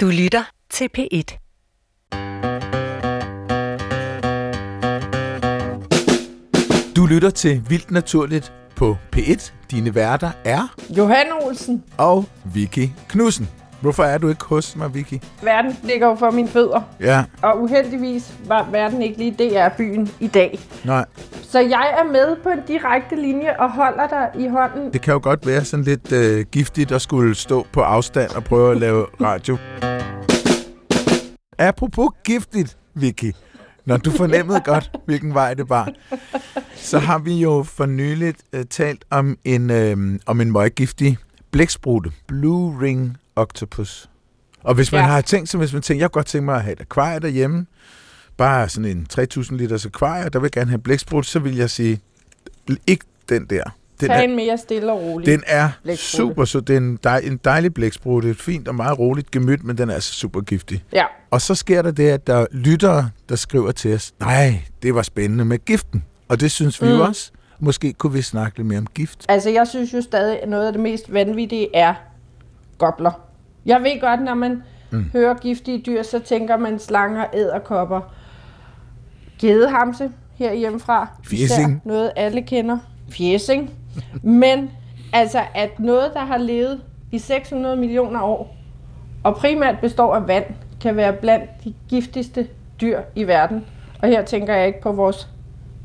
Du lytter til P1. Du lytter til Vildt Naturligt på P1. Dine værter er Johan Olsen. og Vicky Knudsen. Hvorfor er du ikke hos mig, Vicky? Verden ligger jo for mine fødder. Ja, Og uheldigvis var verden ikke lige DR-byen i dag. nej. Så jeg er med på en direkte linje og holder dig i hånden. Det kan jo godt være sådan lidt øh, giftigt at skulle stå på afstand og prøve at lave radio. Apropos giftigt, Vicky. Når du fornemmede godt, hvilken vej det var, så har vi jo for nyligt øh, talt om en, øh, om en møggiftig blæksprutte. Blue Ring Octopus. Og hvis man Ja. har tænkt sig, hvis man tænker, jeg kunne godt tænke mig at have et akvarie derhjemme, bare sådan en 3000 liters akvarie, der vil gerne have blæksprut, så vil jeg sige, ikke den der. Den Tag er, en mere stille og rolig. den er super, så det er en, dej, en dejlig blæksprut. Det er et fint og meget roligt gemyt, men den er altså super giftig. Ja. Og så sker der det, at der er lyttere, der skriver til os, nej, det var spændende med giften. Og det synes vi mm. Også. Måske kunne vi snakke lidt mere om gift. Altså, jeg synes jo stadig, at noget af det mest vanvittige er gobler. Jeg ved godt, når man mm. hører giftige dyr, så tænker man slanger, æderkopper, gedehamse herhjemmefra. Fjæsing. Især Noget alle kender. Fjæsing. Men altså, at noget, der har levet i 600 millioner år, og primært består af vand, kan være blandt de giftigste dyr i verden. Og her tænker jeg ikke på vores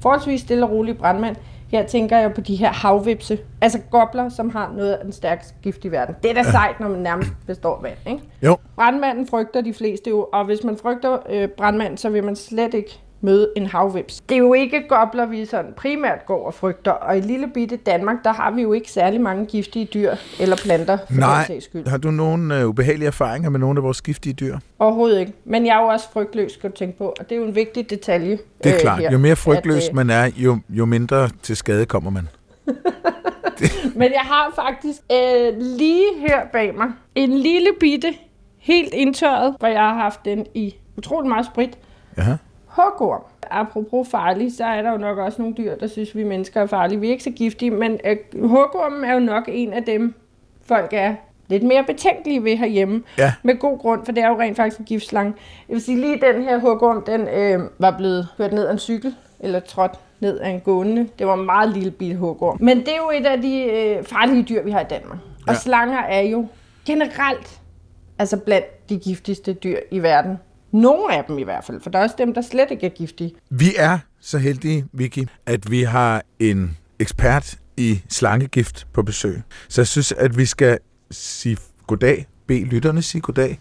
forholdsvis stille og rolige brandmand. Her tænker jeg på de her havvipse. Altså gobler, som har noget af den stærkeste gift i verden. Det er da sejt, når man nærmest består vand, ikke? Jo, Brandmanden frygter de fleste jo, og hvis man frygter øh, brandmanden, så vil man slet ikke møde en havvips. Det er jo ikke gobler, vi sådan primært går og frygter, og i lille bitte Danmark, der har vi jo ikke særlig mange giftige dyr eller planter, for den nej. sags skyld. Har du nogle øh, ubehagelige erfaringer med nogle af vores giftige dyr? Overhovedet ikke. Men jeg er jo også frygtløs, skal du tænke på, og det er jo en vigtig detalje. Det er øh, klart. her, Jo mere at, frygtløs øh, man er, jo, jo mindre til skade kommer man. Men jeg har faktisk øh, lige her bag mig en lille bitte, helt indtørret, hvor jeg har haft den i utrolig meget sprit. Ja. Hugorm. Apropos farlig, så er der jo nok også nogle dyr, der synes, vi mennesker er farlige. Vi er ikke så giftige, men øh, hugormen er jo nok en af dem, folk er lidt mere betænkelige ved herhjemme. Ja. Med god grund, for det er jo rent faktisk en giftslange. Jeg vil sige, lige den her hugorm, den øh, var blevet kørt ned af en cykel, eller trådt ned af en gående. Det var en meget lille bitte hugorm. Men det er jo et af de øh, farlige dyr, vi har i Danmark. Og Ja. slanger er jo generelt altså blandt de giftigste dyr i verden. Nogle af dem i hvert fald, for der er også dem, der slet ikke er giftige. Vi er så heldige, Vicky, at vi har en ekspert i slangegift på besøg. Så jeg synes, at vi skal sige goddag, bede lytterne sige goddag,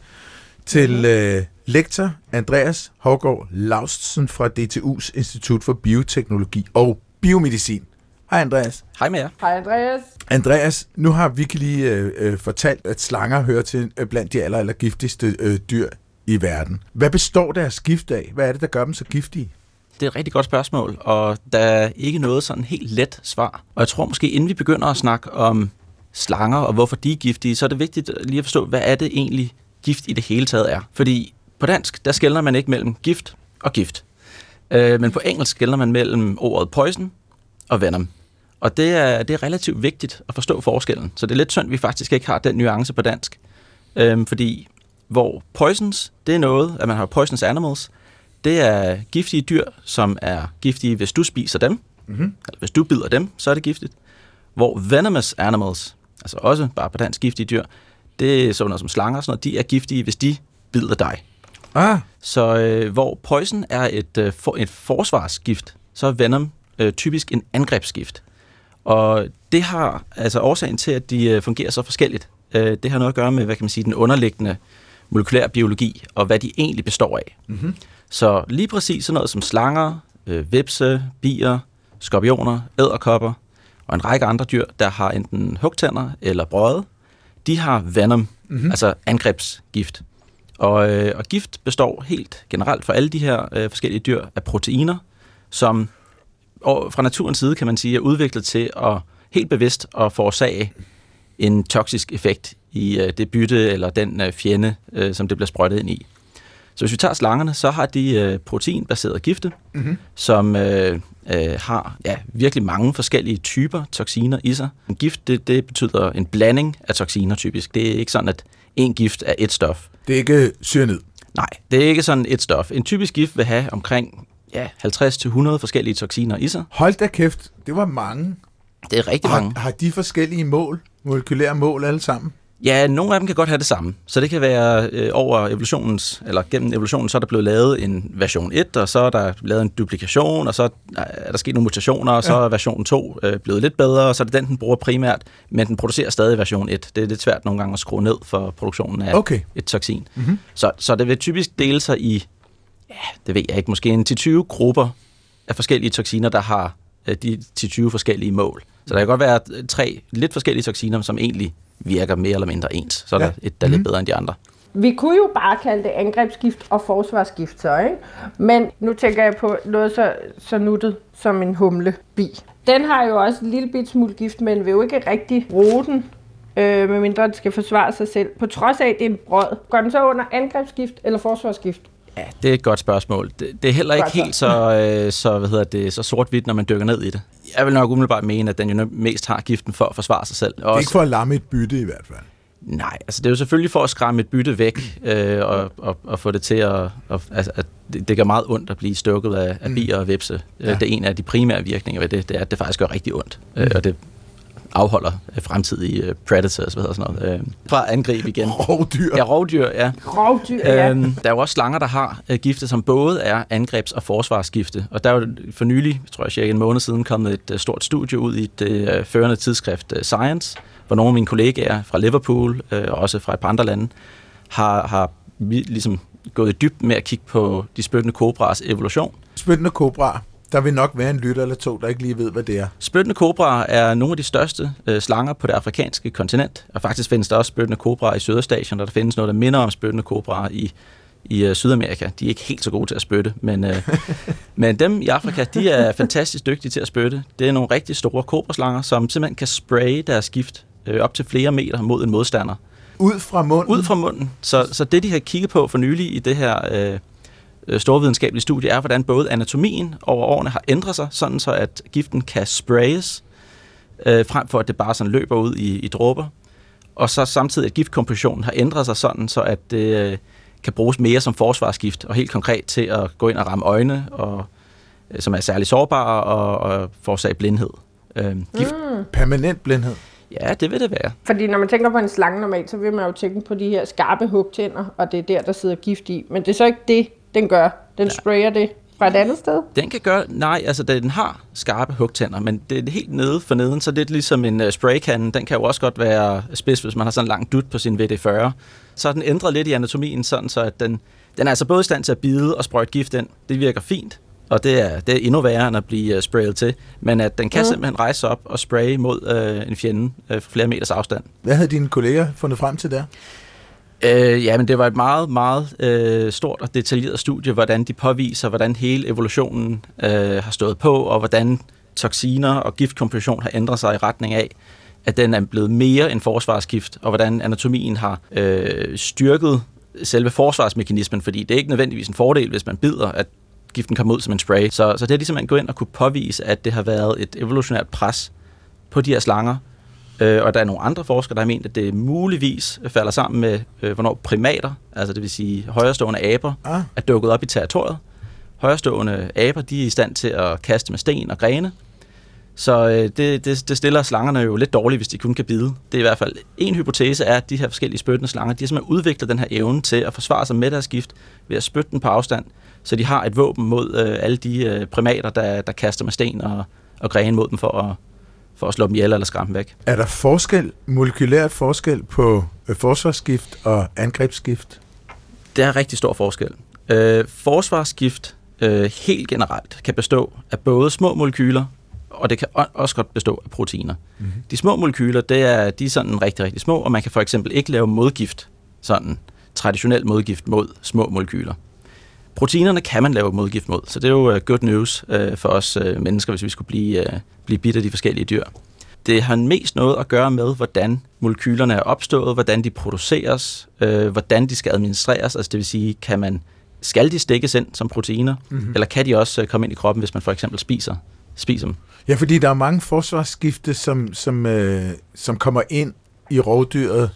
til øh, lektor Andreas Hågaard Laustsen fra DTU's Institut for Bioteknologi og Biomedicin. Hej Andreas. Hej med jer. Hej Andreas. Andreas, nu har Vicky lige øh, øh, fortalt, at slanger hører til øh, blandt de aller, aller giftigste øh, dyr i verden. Hvad består deres gift af? Hvad er det, der gør dem så giftige? Det er et rigtig godt spørgsmål, og der er ikke noget sådan helt let svar. Og jeg tror måske, inden vi begynder at snakke om slanger og hvorfor de er giftige, så er det vigtigt lige at forstå, hvad er det egentlig gift i det hele taget er. Fordi på dansk, der skældner man ikke mellem gift og gift. Øh, men på engelsk skældner man mellem ordet poison og venom. Og det er, det er relativt vigtigt at forstå forskellen. Så det er lidt synd, at vi faktisk ikke har den nuance på dansk. Øhm, fordi hvor poisons, det er noget, at man har poisonous animals, det er giftige dyr, som er giftige, hvis du spiser dem. Mm-hmm. Eller hvis du bider dem, så er det giftigt. Hvor venomous animals, altså også bare på dansk giftige dyr, det er sådan noget som slanger og sådan noget, de er giftige, hvis de bider dig. Ah, Så øh, hvor poison er et, øh, for, et forsvarsgift, så er venom øh, typisk en angrebsgift. Og det har altså årsagen til, at de øh, fungerer så forskelligt. Øh, det har noget at gøre med, hvad kan man sige, den underliggende molekylær biologi, og hvad de egentlig består af. Mm-hmm. Så lige præcis sådan noget som slanger, øh, vipse, bier, skorpioner, æderkopper og en række andre dyr, der har enten hugtænder eller brøde, de har venom, mm-hmm. altså angrebsgift. Og, øh, og gift består helt generelt for alle de her øh, forskellige dyr af proteiner, som og fra naturens side, kan man sige, er udviklet til at helt bevidst at forårsage en toksisk effekt i øh, det bytte eller den øh, fjende, øh, som det bliver sprøjtet ind i. Så hvis vi tager slangerne, så har de øh, proteinbaseret gifte, mm-hmm. som øh, øh, har ja, virkelig mange forskellige typer toksiner i sig. En gift, det, det betyder en blanding af toksiner typisk. Det er ikke sådan, at en gift af et stof. Det er ikke cyanid. Nej, det er ikke sådan et stof. En typisk gift vil have omkring ja, 50-100 forskellige toksiner i sig. Hold da kæft, det var mange. Det er rigtig mange. Har, har de forskellige mål, molekylære mål alle sammen? Ja, nogle af dem kan godt have det samme. Så det kan være øh, over evolutionens, eller gennem evolutionen, så er der blevet lavet en version 1, og så er der lavet en duplikation, og så er der sket nogle mutationer, og så er version 2 øh, blevet lidt bedre, og så er det den, den bruger primært, men den producerer stadig version 1. Det er lidt svært nogle gange at skrue ned for produktionen af Okay. et toksin. Mm-hmm. Så, så det vil typisk dele sig i, ja, det ved jeg ikke, måske en 10-20 grupper af forskellige toksiner, der har øh, de 10-20 forskellige mål. Så der kan godt være øh, tre lidt forskellige toksiner, som egentlig virker mere eller mindre ens. Så er Ja. der et, der er lidt bedre end de andre. Vi kunne jo bare kalde det angrebsgift og forsvarsgift så, ikke? Men nu tænker jeg på noget så, så nuttet som en humlebi. Den har jo også en lille bit smule gift, men vil jo ikke rigtig bruge den, øh, medmindre den skal forsvare sig selv. På trods af, at det er en brød. Går den så under angrebsgift eller forsvarsgift? Ja, det er et godt spørgsmål. Det, det er heller ikke helt så, øh, så, hvad hedder det, så sort-hvidt, når man dykker ned i det. Jeg vil nok umiddelbart mene, at den jo mest har giften for at forsvare sig selv. Det er ikke Også, for at lamme et bytte i hvert fald. nej, altså det er jo selvfølgelig for at skræmme et bytte væk, øh, og, og, og få det til at... at altså, at det, det gør meget ondt at blive stukket af, af bier og vipse. Ja. Ja. Det er en af de primære virkninger ved det, det er, at det faktisk gør rigtig ondt. Mm. Øh, og det afholder øh, fremtidige øh, predators, hvad hedder sådan noget, øh, fra at angribe igen. Rovdyr. Ja, rovdyr, ja. Rovdyr, ja. Øhm, der er jo også slanger, der har øh, gifte, som både er angrebs- og forsvarsgifte. Og der er jo for nylig, tror jeg cirka en måned siden, kommet et øh, stort studie ud i det øh, førende tidsskrift øh, Science, hvor nogle af mine kollegaer fra Liverpool, øh, og også fra et par andre lande, har, har ligesom gået i dybden med at kigge på de spyttende kobraers evolution. Spyttende kobra. Der vil nok være en lytter eller to, der ikke lige ved, hvad det er. Spyttende kobraer er nogle af de største øh, slanger på det afrikanske kontinent, og faktisk findes der også spyttende kobraer i Sydøstasien, og der findes noget, der minder om spyttende kobraer i, i øh, Sydamerika. De er ikke helt så gode til at spytte, men, øh, men dem i Afrika, de er fantastisk dygtige til at spytte. Det er nogle rigtig store kobraslanger, som simpelthen kan spraye deres gift øh, op til flere meter mod en modstander. Ud fra munden. Ud fra munden. Så, så det, de har kigget på for nylig i det her øh, øh, storvidenskabelige studie, er, hvordan både anatomien over årene har ændret sig, sådan så at giften kan sprayes, øh, frem for at det bare sådan løber ud i, i dråber. Og så samtidig, at giftkompositionen har ændret sig sådan, så at det øh, kan bruges mere som forsvarsgift, og helt konkret til at gå ind og ramme øjne, og, øh, som er særlig sårbare, og, og forårsage blindhed. Øh, gift, mm. Permanent blindhed. Ja, det vil det være. Fordi når man tænker på en slange normalt, så vil man jo tænke på de her skarpe hugtænder, og det er der, der sidder gift i. Men det er så ikke det, den gør. Den ja. sprayer det fra et andet sted. Den kan gøre, nej, altså den har skarpe hugtænder, men det er helt nede for neden, så det er ligesom en uh, spraykande. Den kan jo også godt være spids, hvis man har sådan en lang dut på sin VD40. Så den ændret lidt i anatomien, sådan så at den, den er altså både i stand til at bide og sprøjte gift ind. Det virker fint, og det er, det er endnu værre end at blive uh, sprayet til. Men at den kan mm. simpelthen rejse op og spraye mod uh, en fjende uh, for flere meters afstand. Hvad havde dine kolleger fundet frem til der? Øh, ja, men det var et meget, meget øh, stort og detaljeret studie, hvordan de påviser, hvordan hele evolutionen øh, har stået på, og hvordan toksiner og giftkomposition har ændret sig i retning af, at den er blevet mere end forsvarsgift, og hvordan anatomien har øh, styrket selve forsvarsmekanismen, fordi det er ikke nødvendigvis en fordel, hvis man bider, at giften kommer ud som en spray. Så, så det har ligesom man gå ind og kunne påvise, at det har været et evolutionært pres på de her slanger, Øh, og der er nogle andre forskere, der har ment, at det muligvis falder sammen med, øh, hvornår primater, altså det vil sige højrestående aber, Ah. er dukket op i territoriet. Højrestående aber, de er i stand til at kaste med sten og grene. Så øh, det, det, det stiller slangerne jo lidt dårligt, hvis de kun kan bide. Det er i hvert fald en hypotese er, at de her forskellige spyttende slanger, de har simpelthen udviklet den her evne til at forsvare sig med deres gift ved at spytte den på afstand, så de har et våben mod øh, alle de øh, primater, der, der kaster med sten og, og grene mod dem for at, for at slå dem ihjel eller skræmme dem væk. Er der forskel, molekylært forskel på øh, forsvarsgift og angrebsgift? Det er rigtig stor forskel. Øh, forsvarsgift øh, helt generelt kan bestå af både små molekyler, og det kan også godt bestå af proteiner. Mm-hmm. De små molekyler, det er, de er sådan rigtig, rigtig små, og man kan for eksempel ikke lave modgift, sådan traditionel modgift mod små molekyler. Proteinerne kan man lave modgift mod, så det er jo uh, good news uh, for os uh, mennesker, hvis vi skulle blive, uh, blive bidt af de forskellige dyr. Det har mest noget at gøre med, hvordan molekylerne er opstået, hvordan de produceres, øh, hvordan de skal administreres. Altså det vil sige, kan man, skal de stikkes ind som proteiner, mm-hmm. eller kan de også øh, komme ind i kroppen, hvis man for eksempel spiser, spiser dem? Ja, fordi der er mange forsvarsgifte, som, som, øh, som kommer ind i rovdyret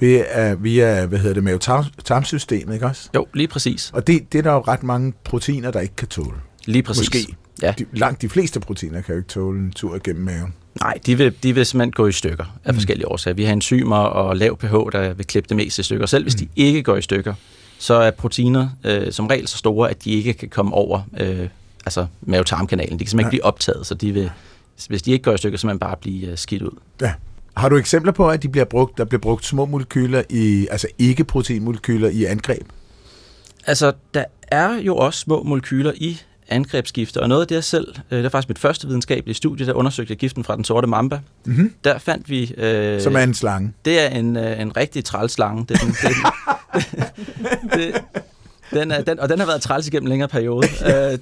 via, via hvad hedder det, mavetarmsystemet, ikke også? Jo, lige præcis. Og det, det er der jo ret mange proteiner, der ikke kan tåle. Lige præcis. Måske. Ja. De, langt de fleste proteiner kan jo ikke tåle en tur igennem maven. Nej, de vil, de vil simpelthen gå i stykker af mm. forskellige årsager. Vi har enzymer og lav pH, der vil klippe det meste i stykker. Selv hvis mm. de ikke går i stykker, så er proteiner øh, som regel så store, at de ikke kan komme over øh, altså mavetarmkanalen. De kan simpelthen ikke blive optaget, så de vil, hvis de ikke går i stykker, så man bare blive øh, skidt ud. Ja. Har du eksempler på, at de bliver brugt, der bliver brugt små molekyler, i, altså ikke-proteinmolekyler i angreb? Altså, der er jo også små molekyler i angrebsgifte, og noget af det jeg selv, øh, det er faktisk mit første videnskabelige studie, der undersøgte jeg giften fra den sorte mamba. Mm-hmm. Der fandt vi... Øh, Som er en slange. Det er en, øh, en rigtig trælslange. Det er den, det, det, den er, den, og den har været træls igennem en længere periode. øh,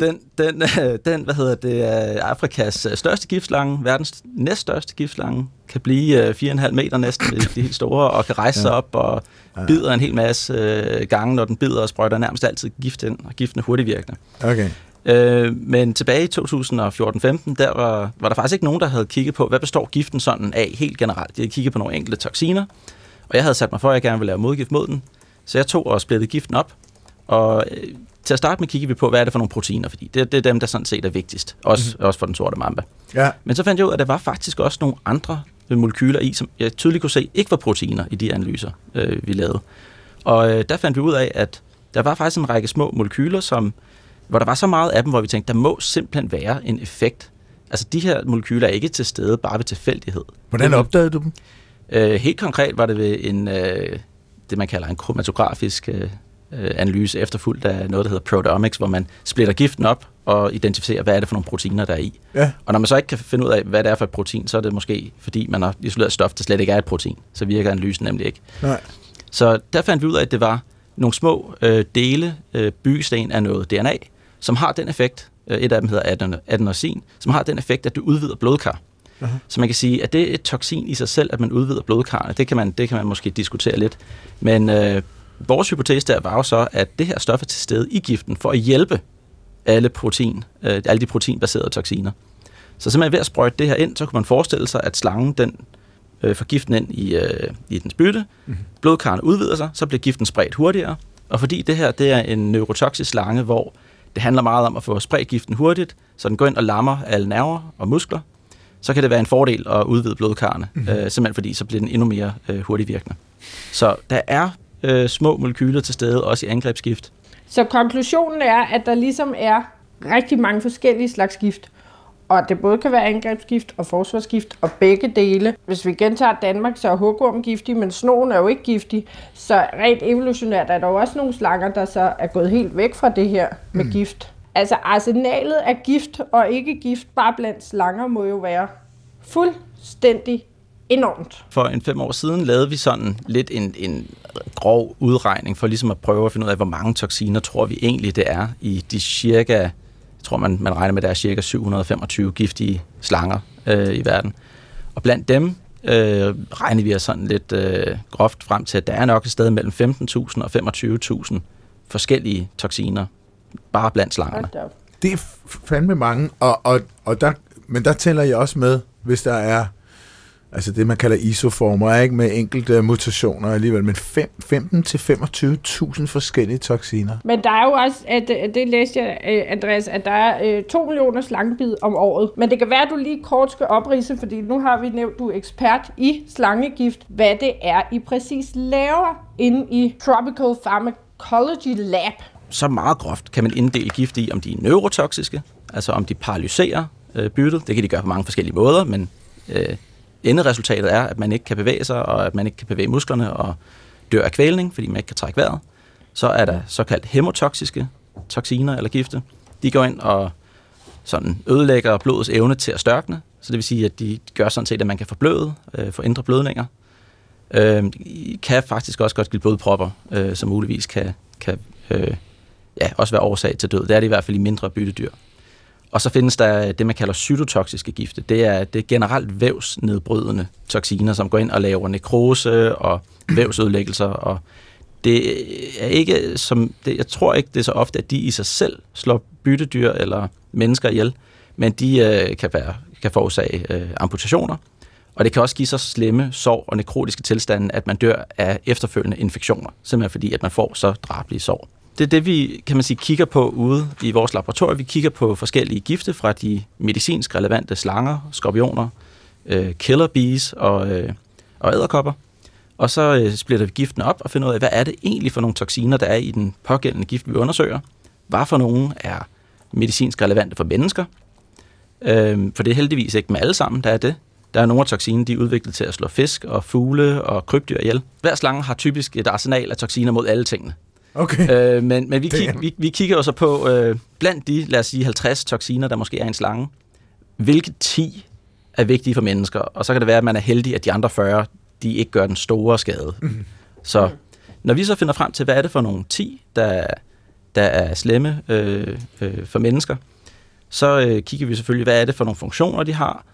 den, den, øh, den, hvad hedder det, er Afrikas øh, største giftslange, verdens næststørste giftslange, kan blive øh, 4,5 meter næsten, de helt store, og kan rejse sig op og bider en hel masse øh, gange, når den bider og sprøjter nærmest altid gift ind, og giften er hurtigt virkende. Okay. Øh, men tilbage i 2014-15, der var, var der faktisk ikke nogen, der havde kigget på, hvad består giften sådan af helt generelt. De havde kigget på nogle enkelte toksiner, og jeg havde sat mig for, at jeg gerne ville lave modgift mod den. Så jeg tog og splittede giften op, og øh, til at starte med kiggede vi på, hvad er det for nogle proteiner, fordi det, det er dem, der sådan set er vigtigst, også, mm-hmm. også for den sorte mamba. Ja. Men så fandt jeg ud af, at der var faktisk også nogle andre molekyler i, som jeg tydeligt kunne se ikke var proteiner i de analyser, øh, vi lavede. Og øh, der fandt vi ud af, at der var faktisk en række små molekyler, som, hvor der var så meget af dem, hvor vi tænkte, der må simpelthen være en effekt. Altså de her molekyler er ikke til stede bare ved tilfældighed. Hvordan opdagede du dem? Øh, helt konkret var det ved en, øh, det man kalder en kromatografisk øh, analyse efterfulgt af noget, der hedder proteomics, hvor man splitter giften op og identificerer, hvad er det for nogle proteiner, der er i. Ja. Og når man så ikke kan finde ud af, hvad det er for et protein, så er det måske, fordi man har isoleret stof, der slet ikke er et protein. Så virker analysen nemlig ikke. Nej. Så der fandt vi ud af, at det var nogle små øh, dele, øh, byggesten af noget DNA, som har den effekt, øh, et af dem hedder adenosin, som har den effekt, at det udvider blodkar. Uh-huh. Så man kan sige, at det er et toksin i sig selv, at man udvider blodkarrene. Det kan man, det kan man måske diskutere lidt. Men øh, vores hypotese der var jo så, at det her stof er til stede i giften for at hjælpe alle, protein, øh, alle de proteinbaserede toksiner. Så simpelthen ved at sprøjte det her ind, så kunne man forestille sig, at slangen den øh, får giften ind i, øh, i dens bytte, mm-hmm. blodkarrene udvider sig, så bliver giften spredt hurtigere, og fordi det her det er en neurotoksisk slange, hvor det handler meget om at få spredt giften hurtigt, så den går ind og lammer alle nerver og muskler, så kan det være en fordel at udvide blodkarrene, mm-hmm. øh, simpelthen fordi så bliver den endnu mere øh, hurtigt virkende. Så der er øh, små molekyler til stede, også i angrebsgift. Så konklusionen er, at der ligesom er rigtig mange forskellige slags gift, og det både kan være angrebsgift og forsvarsgift og begge dele. Hvis vi gentager Danmark, så er hugorm giftig, men snogen er jo ikke giftig. Så rent evolutionært er der jo også nogle slanger, der så er gået helt væk fra det her med mm. gift. Altså arsenalet af gift og ikke gift bare blandt slanger må jo være fuldstændig enormt. For en fem år siden lavede vi sådan lidt en, en grov udregning for ligesom at prøve at finde ud af, hvor mange toksiner tror vi egentlig det er i de cirka, jeg tror man, man regner med, der er cirka 725 giftige slanger øh, i verden. Og blandt dem øh, regner vi os sådan lidt øh, groft frem til, at der er nok et sted mellem 15.000 og 25.000 forskellige toksiner, bare blandt slangerne. Det er fandme mange, og, og, og der, men der tæller jeg også med, hvis der er altså det, man kalder isoformer, ikke med enkelte mutationer alligevel, men 15 til 25.000 forskellige toksiner. Men der er jo også, at det læste jeg, øh, Andreas, at der er 2 øh, millioner slangebid om året. Men det kan være, at du lige kort skal oprise, fordi nu har vi nævnt, du er ekspert i slangegift, hvad det er, I præcis laver inde i Tropical Pharmacology Lab. Så meget groft kan man inddele gift i, om de er neurotoksiske, altså om de paralyserer øh, byttet. Det kan de gøre på mange forskellige måder, men øh, enderesultatet er, at man ikke kan bevæge sig, og at man ikke kan bevæge musklerne og dør af kvælning, fordi man ikke kan trække vejret. Så er der såkaldt hemotoksiske toksiner eller gifte. De går ind og sådan ødelægger blodets evne til at størkne, så det vil sige, at de gør sådan set, at man kan forbløde, øh, få indre blødninger. Øh, kan faktisk også godt give blodpropper, øh, som muligvis kan, kan øh, ja, også være årsag til død. Det er det i hvert fald i mindre byttedyr. Og så findes der det, man kalder cytotoksiske gifte. Det er, det er generelt vævsnedbrydende toksiner, som går ind og laver nekrose og vævsødelæggelser. Og det er ikke som, det, jeg tror ikke, det er så ofte, at de i sig selv slår byttedyr eller mennesker ihjel, men de øh, kan, være, kan forårsage øh, amputationer. Og det kan også give så slemme sår og nekrotiske tilstande, at man dør af efterfølgende infektioner, simpelthen fordi, at man får så drabelige sår. Det er det, vi kan man sige, kigger på ude i vores laboratorium. Vi kigger på forskellige gifte fra de medicinsk relevante slanger, skorpioner, øh, killer bees og, øh, og æderkopper. Og så øh, splitter vi giften op og finder ud af, hvad er det egentlig for nogle toksiner, der er i den pågældende gift, vi undersøger. Hvad for nogle er medicinsk relevante for mennesker? Øh, for det er heldigvis ikke med alle sammen, der er det. Der er nogle af toksiner, de er udviklet til at slå fisk og fugle og krybdyr ihjel. Hver slange har typisk et arsenal af toksiner mod alle tingene. Okay. Øh, men men vi, kig, vi, vi kigger også på, øh, blandt de, lad os sige, 50 toksiner, der måske er i en slange, hvilke 10 er vigtige for mennesker, og så kan det være, at man er heldig, at de andre 40, de ikke gør den store skade. Mm. Så når vi så finder frem til, hvad er det for nogle 10, der, der er slemme øh, øh, for mennesker, så øh, kigger vi selvfølgelig, hvad er det for nogle funktioner, de har,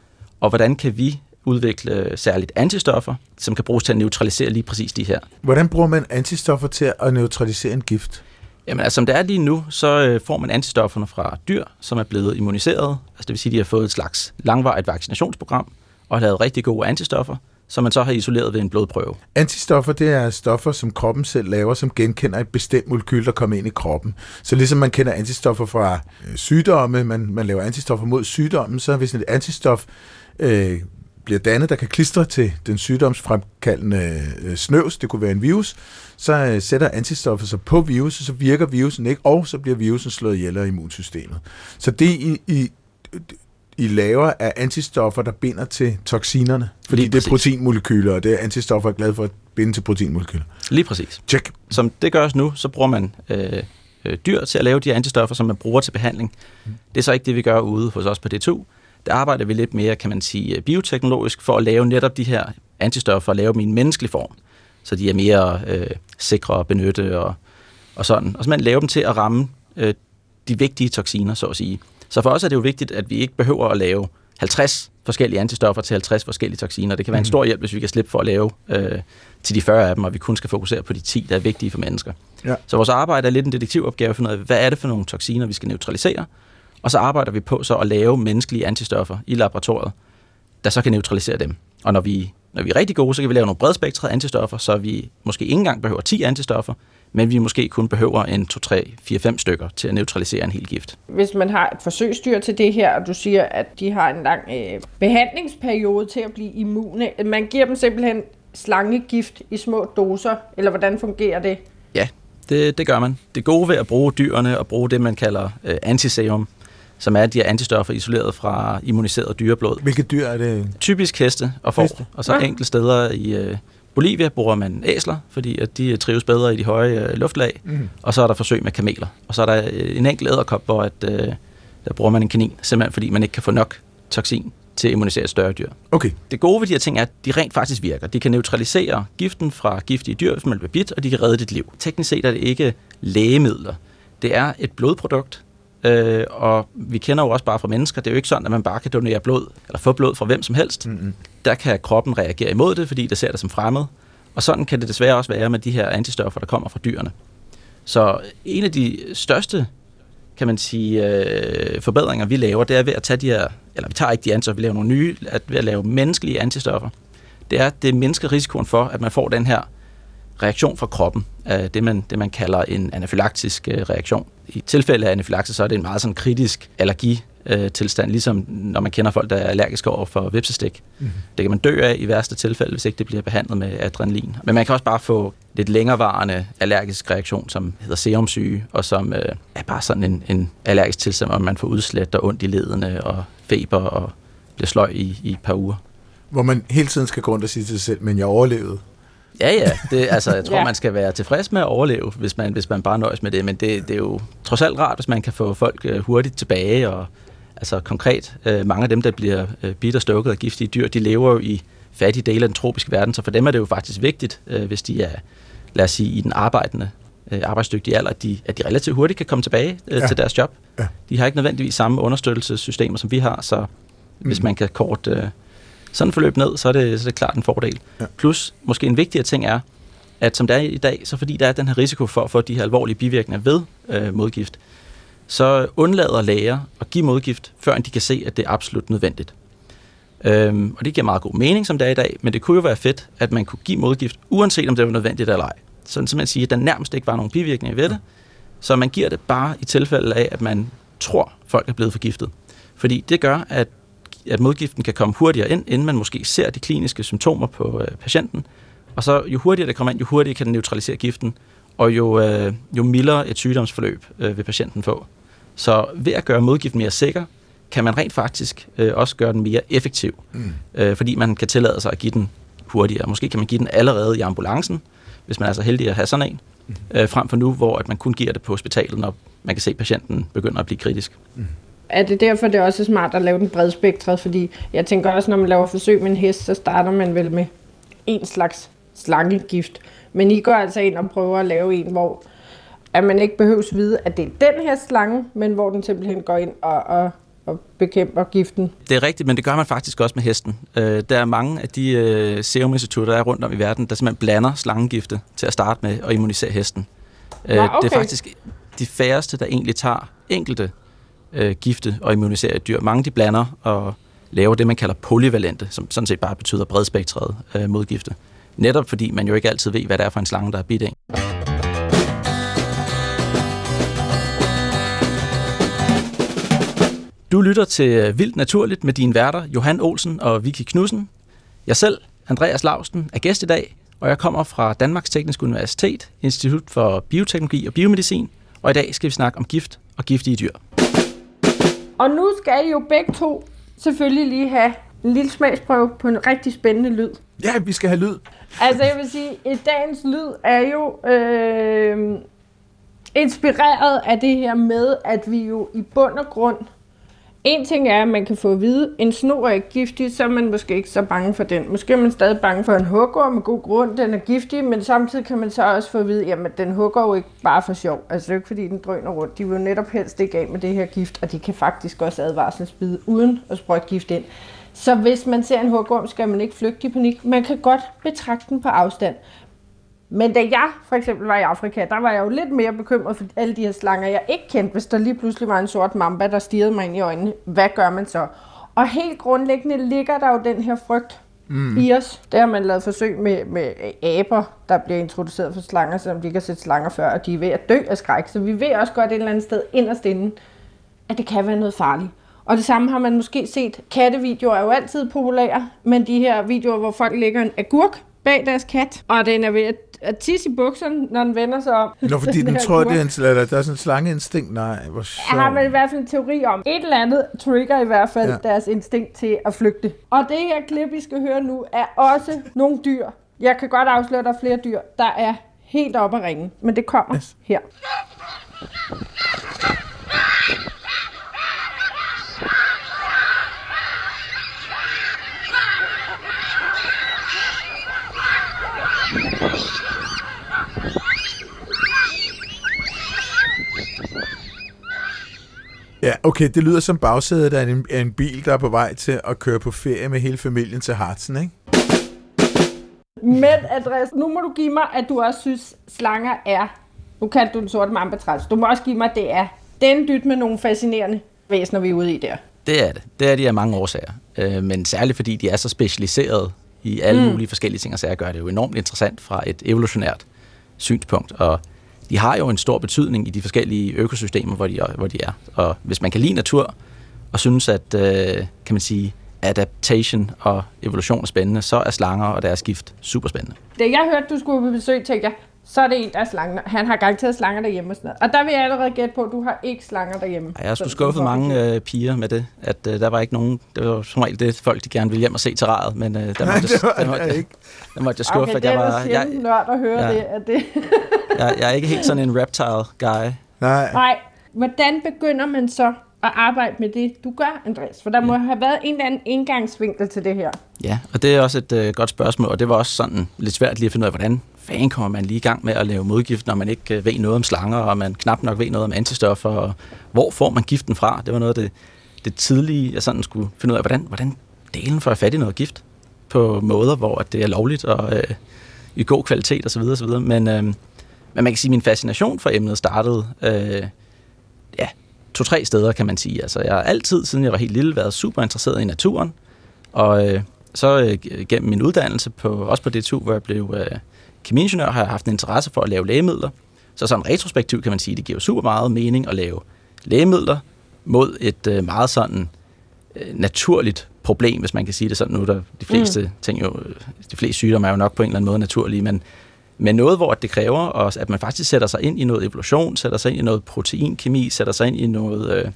og hvordan kan vi udvikle særligt antistoffer, som kan bruges til at neutralisere lige præcis de her. Hvordan bruger man antistoffer til at neutralisere en gift? Jamen altså, som det er lige nu, så øh, får man antistofferne fra dyr, som er blevet immuniseret. Altså det vil sige, at de har fået et slags langvarigt vaccinationsprogram og har lavet rigtig gode antistoffer, som man så har isoleret ved en blodprøve. Antistoffer, det er stoffer, som kroppen selv laver, som genkender et bestemt molekyl, der kommer ind i kroppen. Så ligesom man kender antistoffer fra øh, sygdomme, man, man laver antistoffer mod sygdommen, så hvis et antistof øh, bliver dannet, der kan klistre til den sygdomsfremkaldende øh, snøvs, det kunne være en virus, så øh, sætter antistoffet sig på virusen, så virker virusen ikke, og så bliver virusen slået ihjel af immunsystemet. Så det I, I, I laver er antistoffer, der binder til toksinerne, fordi Lige det er præcis. proteinmolekyler, og det er antistoffer er glade for at binde til proteinmolekyler. Lige præcis. Check. Som det gøres nu, så bruger man øh, øh, dyr til at lave de antistoffer, som man bruger til behandling. Det er så ikke det, vi gør ude hos os på D2. Der arbejder vi lidt mere, kan man sige, øh, bioteknologisk for at lave netop de her antistoffer og lave dem i en menneskelig form, så de er mere øh, sikre at benytte og, og sådan. Og så man lave dem til at ramme øh, de vigtige toksiner, så at sige. Så for os er det jo vigtigt, at vi ikke behøver at lave 50 forskellige antistoffer til 50 forskellige toksiner. Det kan være en stor hjælp, hvis vi kan slippe for at lave øh, til de 40 af dem, og vi kun skal fokusere på de 10, der er vigtige for mennesker. Ja. Så vores arbejde er lidt en detektivopgave at finde ud af, hvad er det for nogle toksiner, vi skal neutralisere, og så arbejder vi på så at lave menneskelige antistoffer i laboratoriet, der så kan neutralisere dem. Og når vi, når vi er rigtig gode, så kan vi lave nogle bredspektrede antistoffer, så vi måske ikke engang behøver 10 antistoffer, men vi måske kun behøver en 2, 3, 4, 5 stykker til at neutralisere en hel gift. Hvis man har et forsøgsdyr til det her, og du siger, at de har en lang øh, behandlingsperiode til at blive immune, man giver dem simpelthen slangegift i små doser, eller hvordan fungerer det? Ja, det, det gør man. Det gode ved at bruge dyrene og bruge det, man kalder øh, antiserum, som er de her antistoffer isoleret fra immuniseret dyreblod. Hvilke dyr er det? Typisk heste og får, Heste. og så Ah. enkelte steder i øh, Bolivia bruger man æsler, fordi at de trives bedre i de høje øh, luftlag, Mm. og så er der forsøg med kameler. Og så er der øh, en enkelt æderkop, hvor at, øh, der bruger man en kanin, simpelthen fordi man ikke kan få nok toksin til at immunisere et større dyr. Okay. Det gode ved de her ting er, at de rent faktisk virker. De kan neutralisere giften fra giftige dyr, hvis man bliver bidt, og de kan redde dit liv. Teknisk set er det ikke lægemidler. Det er et blodprodukt, øh, og vi kender jo også bare fra mennesker, det er jo ikke sådan, at man bare kan donere blod, eller få blod fra hvem som helst. Mm-hmm. Der kan kroppen reagere imod det, fordi det ser det som fremmed. Og sådan kan det desværre også være med de her antistoffer, der kommer fra dyrene. Så en af de største kan man sige, øh, forbedringer, vi laver, det er ved at tage de her, eller vi tager ikke de antistoffer, vi laver nogle nye, at ved at lave menneskelige antistoffer. Det er, at det mindsker risikoen for, at man får den her reaktion fra kroppen, øh, det, man, det man kalder en anafylaktisk øh, reaktion. I tilfælde af anafylakse, så er det en meget sådan kritisk allergi øh, tilstand, ligesom når man kender folk, der er allergiske over for vipsestik. Mhm. Det kan man dø af i værste tilfælde, hvis ikke det bliver behandlet med adrenalin. Men man kan også bare få lidt længerevarende allergisk reaktion, som hedder serumsyge, og som øh, er bare sådan en, en allergisk tilstand, hvor man får udslæt og ondt i ledene og feber og bliver sløj i, i et par uger. Hvor man hele tiden skal gå rundt og sige til sig selv, men jeg overlevede. Ja, ja. Det, altså, jeg tror, Ja. man skal være tilfreds med at overleve, hvis man, hvis man bare nøjes med det. Men det, det er jo trods alt rart, hvis man kan få folk øh, hurtigt tilbage. Og, altså konkret, øh, mange af dem, der bliver øh, bidt og stukket af giftige dyr, de lever jo i fattige dele af den tropiske verden. Så for dem er det jo faktisk vigtigt, øh, hvis de er, lad os sige, i den arbejdende, øh, arbejdsdygtige alder, at de, at de relativt hurtigt kan komme tilbage øh, Ja. til deres job. Ja. De har ikke nødvendigvis samme understøttelsessystemer, som vi har, så hvis Mhm. man kan korte øh, sådan forløb ned, så er det, så er det klart en fordel. Ja. Plus, måske en vigtigere ting er, at som det er i dag, så fordi der er den her risiko for at få de her alvorlige bivirkninger ved øh, modgift, så undlader læger at give modgift, før de kan se, at det er absolut nødvendigt. Øhm, og det giver meget god mening, som det er i dag, men det kunne jo være fedt, at man kunne give modgift, uanset om det var nødvendigt eller ej. Sådan som man siger, at der nærmest ikke var nogen bivirkninger ved det, så man giver det bare i tilfælde af, at man tror, folk er blevet forgiftet. Fordi det gør, at, at modgiften kan komme hurtigere ind, inden man måske ser de kliniske symptomer på øh, patienten. Og så jo hurtigere det kommer ind, jo hurtigere kan den neutralisere giften, og jo, øh, jo mildere et sygdomsforløb øh, vil patienten få. Så ved at gøre modgiften mere sikker, kan man rent faktisk øh, også gøre den mere effektiv, mm. øh, fordi man kan tillade sig at give den hurtigere. Måske kan man give den allerede i ambulancen, hvis man er så heldig at have sådan en, mm. øh, frem for nu, hvor at man kun giver det på hospitalet, når man kan se, at patienten begynder at blive kritisk. Mm. Er det derfor, det er også smart at lave den bredspektret? Fordi jeg tænker også, når man laver forsøg med en hest, så starter man vel med en slags slangegift. Men I går altså ind og prøver at lave en, hvor at man ikke behøves vide, at det er den her slange, men hvor den simpelthen går ind og, og og bekæmper giften. Det er rigtigt, men det gør man faktisk også med hesten. Øh, der er mange af de øh, seruminstitutter, der er rundt om i verden, der simpelthen blander slangegifte til at starte med at immunisere hesten. Øh, Nå, okay. Det er faktisk de færreste, der egentlig tager enkelte øh, gifte og immunisere et dyr. Mange de blander og laver det, man kalder polyvalente, som sådan set bare betyder bredspektrede øh, modgifte. Netop fordi man jo ikke altid ved, hvad det er for en slange, der er bidt af. Du lytter til øh, Vildt Naturligt med dine værter Johan Olsen og Vicky Knudsen. Jeg selv, Andreas Lausten, er gæst i dag, og jeg kommer fra Danmarks Tekniske Universitet, Institut for Bioteknologi og Biomedicin, og i dag skal vi snakke om gift og giftige dyr. Og nu skal I jo begge to selvfølgelig lige have en lille smagsprøve på en rigtig spændende lyd. Ja, vi skal have lyd. Altså jeg vil sige, at dagens lyd er jo øh, inspireret af det her med, at vi jo i bund og grund en ting er, at man kan få at vide, at en snor er ikke giftig, så er man måske ikke så bange for den. Måske er man stadig bange for en hugger med god grund, den er giftig, men samtidig kan man så også få at vide, at den hugger jo ikke bare for sjov. Altså det er jo ikke fordi, den drøner rundt. De vil jo netop helst ikke af med det her gift, og de kan faktisk også advarselsbide uden at sprøjte gift ind. Så hvis man ser en hugorm, skal man ikke flygte i panik. Man kan godt betragte den på afstand. Men da jeg for eksempel var i Afrika, der var jeg jo lidt mere bekymret for alle de her slanger, jeg ikke kendte. Hvis der lige pludselig var en sort mamba, der stirrede mig ind i øjnene, hvad gør man så? Og helt grundlæggende ligger der jo den her frygt mm. i os. Der har man lavet forsøg med, med aber, der bliver introduceret for slanger, selvom de ikke har set slanger før, og de er ved at dø af skræk. Så vi ved også godt et eller andet sted inderst inde, at det kan være noget farligt. Og det samme har man måske set. Kattevideoer er jo altid populære, men de her videoer, hvor folk lægger en agurk bag deres kat, og den er ved at at tisse i bukserne, når den vender sig om. Nå, fordi den, den tror, det er en, eller der er sådan en slangeinstinkt. Nej, hvor sjovt. Jeg har man i hvert fald en teori om. Et eller andet trigger i hvert fald ja. deres instinkt til at flygte. Og det her klip, I skal høre nu, er også nogle dyr. Jeg kan godt afsløre, at der er flere dyr, der er helt oppe at ringe. Men det kommer yes. her. Ja, okay, det lyder som bagsædet af en, af en bil, der er på vej til at køre på ferie med hele familien til Hartsen, ikke? Men Andreas, nu må du give mig, at du også synes, slanger er, nu kan du den sorte mamba Du må også give mig, at det er den dyt med nogle fascinerende væsener, vi er ude i der. Det er det. Det er de af mange årsager. Øh, men særligt fordi de er så specialiseret i alle mm. mulige forskellige ting og sager, gør det jo enormt interessant fra et evolutionært synspunkt. Og de har jo en stor betydning i de forskellige økosystemer, hvor de, hvor de er. Og hvis man kan lide natur, og synes, at øh, kan man sige, adaptation og evolution er spændende, så er slanger og deres gift super spændende. Da jeg hørte, du skulle på besøg, tænkte jeg, så er det en, der er slanger. Han har garanteret slanger derhjemme og sådan noget. Og der vil jeg allerede gætte på, at du har ikke slanger derhjemme. Ja, jeg skulle skuffet mange øh, piger med det, at øh, der var ikke nogen, det var som regel det, folk de gerne ville hjem og se terrariet, men øh, der, måtte, det var, der, måtte, ikke. der måtte jeg skuffe, okay, at jeg var... Det er nørd at høre ja, det. At det. jeg, jeg er ikke helt sådan en reptile guy. Nej. Nej. Hvordan begynder man så at arbejde med det, du gør, Andreas? For der må have været en eller anden indgangsvinkel til det her. Ja, og det er også et øh, godt spørgsmål, og det var også sådan lidt svært lige at finde ud af, hvordan fanden kommer man lige i gang med at lave modgift, når man ikke øh, ved noget om slanger, og man knap nok ved noget om antistoffer, og hvor får man giften fra? Det var noget af det, det tidlige, jeg sådan skulle finde ud af, hvordan, hvordan delen får jeg fat i noget gift på måder, hvor det er lovligt og øh, i god kvalitet osv. osv. Men, øh, men man kan sige, at min fascination for emnet startede øh, ja, to-tre steder, kan man sige. Altså, jeg har altid, siden jeg var helt lille, været super interesseret i naturen, Og øh, så øh, gennem min uddannelse, på, også på DTU, hvor jeg blev øh, kemiingeniør, har jeg haft en interesse for at lave lægemidler. Så sådan retrospektivt kan man sige, det giver super meget mening at lave lægemidler mod et øh, meget sådan øh, naturligt problem, hvis man kan sige det sådan. Nu er der de fleste mm. ting jo, de fleste sygdomme er jo nok på en eller anden måde naturlige, men, men noget, hvor det kræver, også, at man faktisk sætter sig ind i noget evolution, sætter sig ind i noget proteinkemi, sætter sig ind i noget, øh,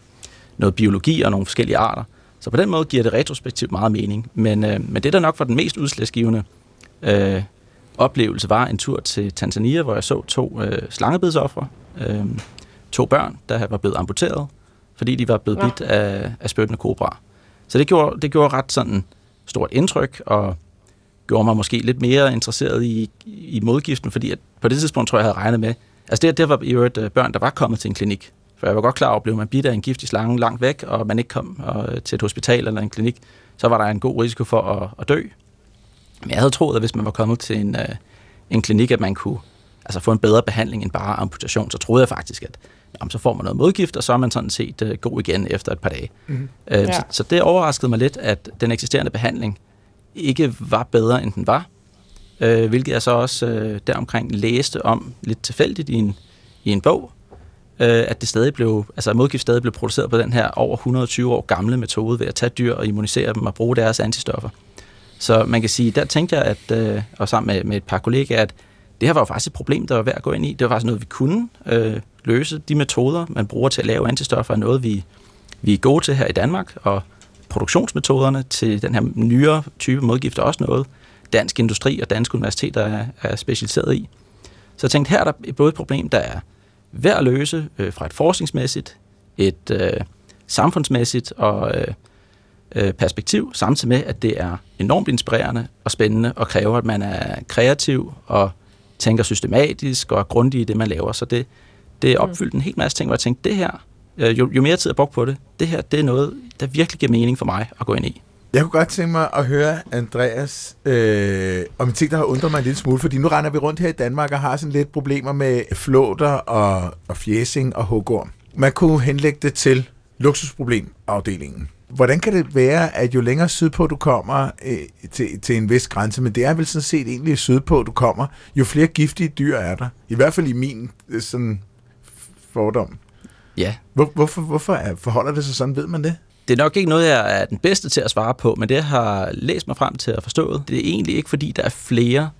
noget biologi og nogle forskellige arter. Så på den måde giver det retrospektivt meget mening. Men, øh, men det, der nok var den mest udslagsgivende øh, oplevelse, var en tur til Tanzania, hvor jeg så to øh, slangebidsoffre, øh, to børn, der var blevet amputeret, fordi de var blevet ja. bidt af, af spyttende kobra. Så det gjorde, det gjorde ret sådan stort indtryk, og gjorde mig måske lidt mere interesseret i, i modgiften, fordi at på det tidspunkt tror jeg, jeg havde regnet med, altså det, det var i øvrigt øh, børn, der var kommet til en klinik, for jeg var godt klar over, at blev man bidt af en giftig slange langt væk, og man ikke kom og, til et hospital eller en klinik, så var der en god risiko for at, at dø. Men jeg havde troet, at hvis man var kommet til en, uh, en klinik, at man kunne altså få en bedre behandling end bare amputation, så troede jeg faktisk, at jamen, så får man noget modgift, og så er man sådan set uh, god igen efter et par dage. Mm-hmm. Uh, ja. så, så det overraskede mig lidt, at den eksisterende behandling ikke var bedre, end den var. Øh, hvilket jeg så også øh, deromkring læste om lidt tilfældigt i en, i en bog, øh, at det stadig blev, altså modgift stadig blev produceret på den her over 120 år gamle metode ved at tage dyr og immunisere dem og bruge deres antistoffer. Så man kan sige, der tænkte jeg, at, øh, og sammen med, med et par kollegaer, at det her var jo faktisk et problem, der var værd at gå ind i. Det var faktisk noget, vi kunne øh, løse. De metoder, man bruger til at lave antistoffer, er noget, vi, vi er gode til her i Danmark, og produktionsmetoderne til den her nyere type modgift er også noget, dansk industri og danske universiteter er, er specialiseret i. Så jeg tænkte, her er der både et problem, der er værd at løse øh, fra et forskningsmæssigt, et øh, samfundsmæssigt og øh, øh, perspektiv, samtidig med, at det er enormt inspirerende og spændende og kræver, at man er kreativ og tænker systematisk og er grundig i det, man laver. Så det, det er opfyldt en hel masse ting, hvor jeg tænkte, det her, Øh, jo, jo mere tid jeg brugt på det, det her, det er noget, der virkelig giver mening for mig at gå ind i. Jeg kunne godt tænke mig at høre Andreas øh, om en ting, der har undret mig en lille smule, fordi nu render vi rundt her i Danmark og har sådan lidt problemer med flåter og, og fjæsing og hugorm. Man kunne henlægge det til luksusproblemafdelingen. Hvordan kan det være, at jo længere sydpå du kommer øh, til, til en vis grænse, men det er vel sådan set egentlig sydpå du kommer, jo flere giftige dyr er der. I hvert fald i min øh, sådan fordom. Ja. Hvor, hvorfor, hvorfor er, forholder det sig sådan? Ved man det? Det er nok ikke noget, jeg er den bedste til at svare på, men det jeg har læst mig frem til at forstå, det er egentlig ikke, fordi der er flere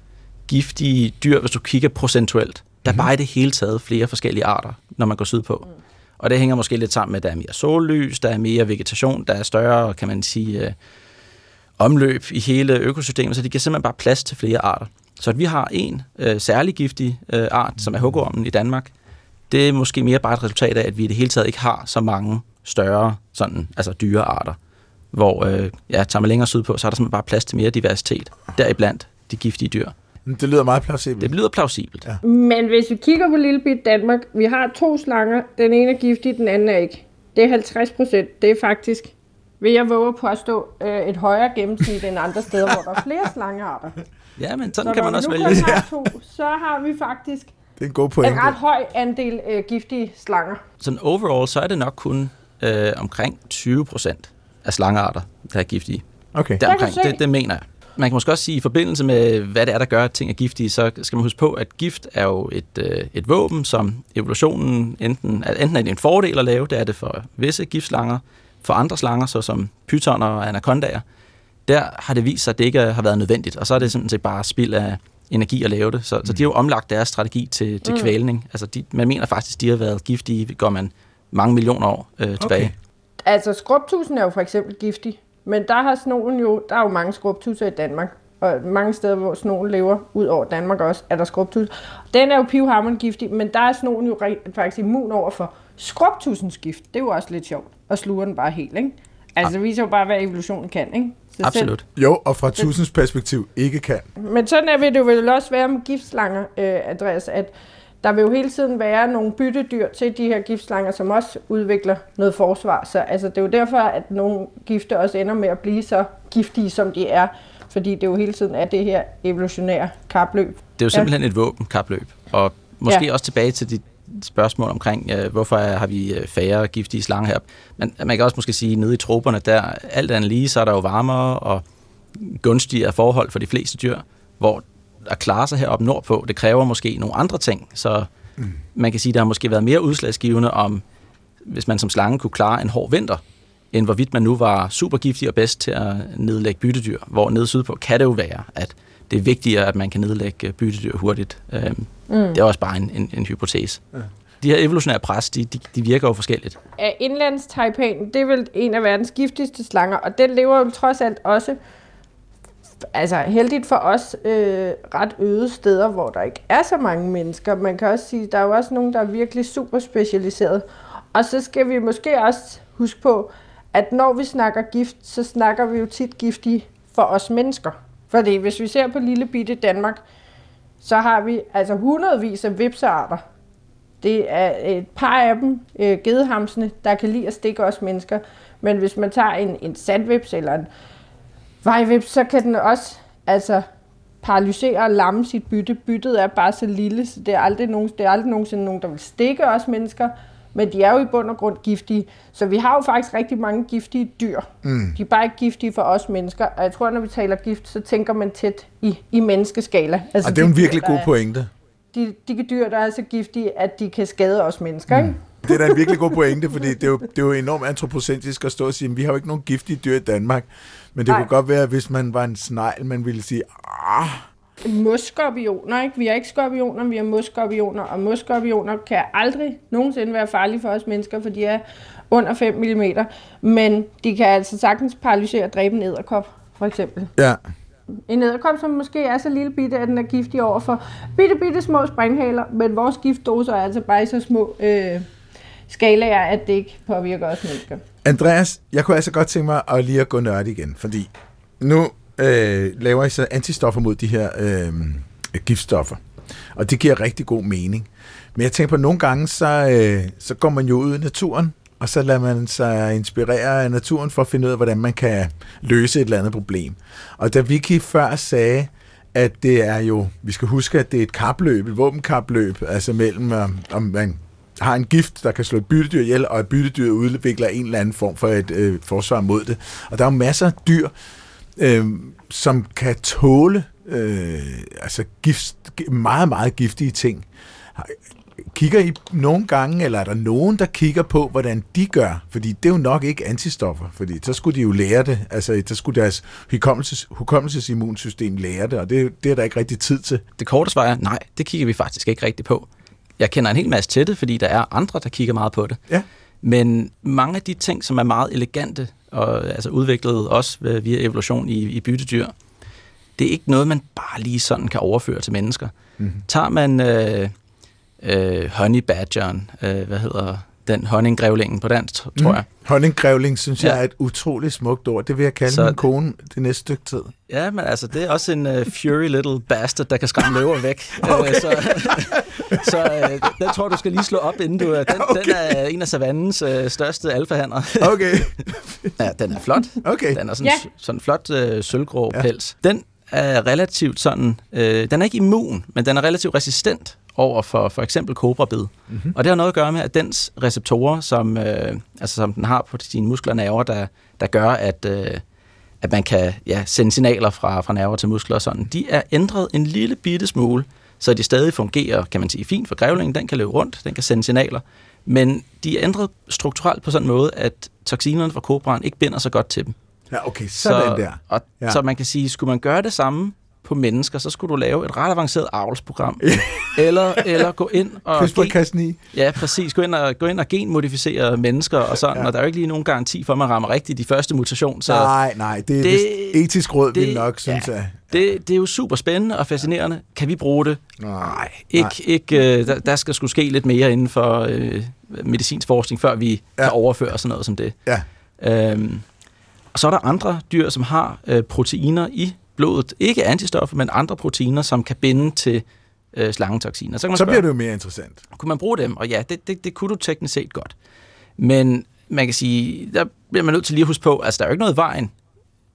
giftige dyr, hvis du kigger procentuelt. Der er mm-hmm. bare i det hele taget flere forskellige arter, når man går sydpå. Mm. Og det hænger måske lidt sammen med, at der er mere sollys, der er mere vegetation, der er større, kan man sige, øh, omløb i hele økosystemet, så de giver simpelthen bare plads til flere arter. Så at vi har en øh, særlig giftig øh, art, som er hugormen i Danmark, det er måske mere bare et resultat af, at vi i det hele taget ikke har så mange større sådan, altså dyrearter. Hvor, øh, ja, tager man længere sydpå, så er der simpelthen bare plads til mere diversitet. Deriblandt de giftige dyr. Det lyder meget plausibelt. Det lyder plausibelt. Ja. Men hvis vi kigger på lille bit Danmark, vi har to slanger. Den ene er giftig, den anden er ikke. Det er 50 procent. Det er faktisk, vil jeg våge på at stå øh, et højere gennemsnit end andre steder, hvor der er flere slangearter. Ja, men sådan så kan man også vælge. Har to, så har vi faktisk det er en god pointe. En ret høj andel øh, giftige slanger. Sådan overall, så er det nok kun øh, omkring 20 procent af slangearter, der er giftige. Okay. Der omkring, det, det mener jeg. Man kan måske også sige, at i forbindelse med, hvad det er, der gør, at ting er giftige, så skal man huske på, at gift er jo et, øh, et våben, som evolutionen enten, enten er det en fordel at lave, det er det for visse giftslanger, for andre slanger, såsom pytoner og anacondaer, der har det vist sig, at det ikke har været nødvendigt, og så er det simpelthen bare spild af energi at lave det. Så, mm. så de har jo omlagt deres strategi til, til mm. kvælning. Altså de, man mener faktisk, at de har været giftige, går man mange millioner år øh, tilbage. Okay. Altså skrubtusen er jo for eksempel giftig, men der har snogen jo, der er jo mange skrubtuser i Danmark, og mange steder, hvor snogen lever, ud over Danmark også, er der skrubtus. Den er jo pivhammerende giftig, men der er snogen jo faktisk immun over for skrubtusens gift. Det er jo også lidt sjovt, at sluge den bare helt, ikke? Altså, det viser jo bare, hvad evolutionen kan, ikke? Så Absolut. Selv. Jo, og fra tusins perspektiv ikke kan. Men sådan er, vil det jo vel også være med giftslanger, øh, Andreas, at der vil jo hele tiden være nogle byttedyr til de her giftslanger, som også udvikler noget forsvar. Så altså, det er jo derfor, at nogle gifte også ender med at blive så giftige, som de er. Fordi det jo hele tiden er det her evolutionære kapløb. Det er jo simpelthen ja. et våben kapløb. Og måske ja. også tilbage til de spørgsmål omkring, øh, hvorfor har vi øh, færre giftige slanger her. Men man kan også måske sige, at nede i troberne, der alt andet lige, så er der jo varmere og gunstigere forhold for de fleste dyr, hvor at klare sig heroppe nordpå, det kræver måske nogle andre ting. Så mm. man kan sige, at der har måske været mere udslagsgivende om, hvis man som slange kunne klare en hård vinter, end hvorvidt man nu var super giftig og bedst til at nedlægge byttedyr. Hvor nede sydpå kan det jo være, at det er vigtigere, at man kan nedlægge byttedyr hurtigt. Øhm, mm. Det er også bare en, en, en hypotese. Ja. De her evolutionære pres, de, de, de virker jo forskelligt. Indlands det er vel en af verdens giftigste slanger, og den lever jo trods alt også altså heldigt for os øh, ret øde steder, hvor der ikke er så mange mennesker. Man kan også sige, der er jo også nogen, der er virkelig super specialiseret. Og så skal vi måske også huske på, at når vi snakker gift, så snakker vi jo tit giftige for os mennesker. Fordi hvis vi ser på lille bitte Danmark, så har vi altså hundredvis af vipsearter. Det er et par af dem, øh, gedehamsene, der kan lide at stikke os mennesker. Men hvis man tager en, en sandvips eller en vejvips, så kan den også altså, paralysere og lamme sit bytte. Byttet er bare så lille, så det er aldrig, nogen, det er aldrig nogensinde nogen, der vil stikke os mennesker men de er jo i bund og grund giftige. Så vi har jo faktisk rigtig mange giftige dyr. Mm. De er bare ikke giftige for os mennesker. Og jeg tror, når vi taler gift, så tænker man tæt i, i menneskeskala. Altså og det er de en virkelig dyr, god pointe. De, de dyr, der er så giftige, at de kan skade os mennesker. Mm. Ikke? Det er da en virkelig god pointe, fordi det er jo, det er jo enormt antropocentrisk at stå og sige, at vi har jo ikke nogen giftige dyr i Danmark. Men det Nej. kunne godt være, hvis man var en snegl, man ville sige, ah, mosskorpioner, ikke? Vi har ikke skorpioner, vi har mosskorpioner, og mosskorpioner kan aldrig nogensinde være farlige for os mennesker, for de er under 5 mm. Men de kan altså sagtens paralysere og dræbe en æderkop, for eksempel. Ja. En æderkop, som måske er så lille bitte, at den er giftig over for bitte, bitte små springhaler, men vores giftdoser er altså bare i så små øh, skalaer, at det ikke påvirker os mennesker. Andreas, jeg kunne altså godt tænke mig at lige at gå nørd igen, fordi nu øh, laver I så antistoffer mod de her øh, giftstoffer. Og det giver rigtig god mening. Men jeg tænker på, at nogle gange, så, øh, så går man jo ud i naturen, og så lader man sig inspirere af naturen for at finde ud af, hvordan man kan løse et eller andet problem. Og da Vicky før sagde, at det er jo, vi skal huske, at det er et kapløb, et våbenkapløb, altså mellem, øh, om, man har en gift, der kan slå et byttedyr ihjel, og et byttedyr udvikler en eller anden form for et øh, forsvar mod det. Og der er jo masser af dyr, øh, som kan tåle øh, altså gift, meget, meget giftige ting. Kigger I nogle gange, eller er der nogen, der kigger på, hvordan de gør? Fordi det er jo nok ikke antistoffer, fordi så skulle de jo lære det. Altså, så skulle deres hukommelses, hukommelsesimmunsystem lære det, og det, det er der ikke rigtig tid til. Det korte svar er, nej, det kigger vi faktisk ikke rigtig på. Jeg kender en hel masse til det, fordi der er andre, der kigger meget på det. Ja. Men mange af de ting, som er meget elegante, og altså udviklet også via evolution i, i byttedyr, det er ikke noget, man bare lige sådan kan overføre til mennesker. Mm-hmm. Tager man øh, øh, honey badgeren, øh, hvad hedder den honninggrævlingen på dansk, tror mm. jeg. Honninggrævling synes ja. jeg er et utroligt smukt ord. Det vil jeg kalde så, min kone det næste stykke tid. Ja, men altså, det er også en uh, fury little bastard, der kan skræmme løver væk. okay. uh, så så uh, den tror du skal lige slå op, inden du... Uh, den, okay. den er en af savannens uh, største alfahander. okay. ja, den er flot. Okay. Den er sådan, ja. sådan flot uh, sølvgrå ja. pels. Den er relativt sådan... Uh, den er ikke immun, men den er relativt resistent over for for eksempel kobrabid. Mm-hmm. Og det har noget at gøre med, at dens receptorer, som, øh, altså, som den har på sine muskler og nerver, der, der gør, at, øh, at man kan ja, sende signaler fra, fra nerver til muskler og sådan, de er ændret en lille bitte smule, så de stadig fungerer, kan man sige, fint for grævlingen. Den kan løbe rundt, den kan sende signaler, men de er ændret strukturelt på sådan en måde, at toksinerne fra kobraen ikke binder så godt til dem. Ja, okay, sådan så, der. Og, ja. Så man kan sige, skulle man gøre det samme på mennesker, så skulle du lave et ret avanceret avlsprogram. eller, eller gå ind og... CRISPR-Cas9. Ja, præcis. Gå ind og, gå ind og genmodificere mennesker og sådan, ja. og der er jo ikke lige nogen garanti for, at man rammer rigtigt de første mutation. Så nej, nej, det er det, etisk råd, det, vi nok, synes ja, jeg. Det, det er jo super spændende og fascinerende. Kan vi bruge det? Nej, ikke, nej. ikke, øh, der, der skal skulle ske lidt mere inden for øh, medicinsk forskning, før vi ja. kan overføre sådan noget som det. Ja. Øhm, og så er der andre dyr, som har øh, proteiner i blodet. Ikke antistoffer, men andre proteiner, som kan binde til øh, slangetoksiner. Så, kan man så spørge, bliver det jo mere interessant. Kunne man bruge dem? Og ja, det, det, det kunne du teknisk set godt. Men man kan sige, der bliver man nødt til lige at huske på, altså der er jo ikke noget vejen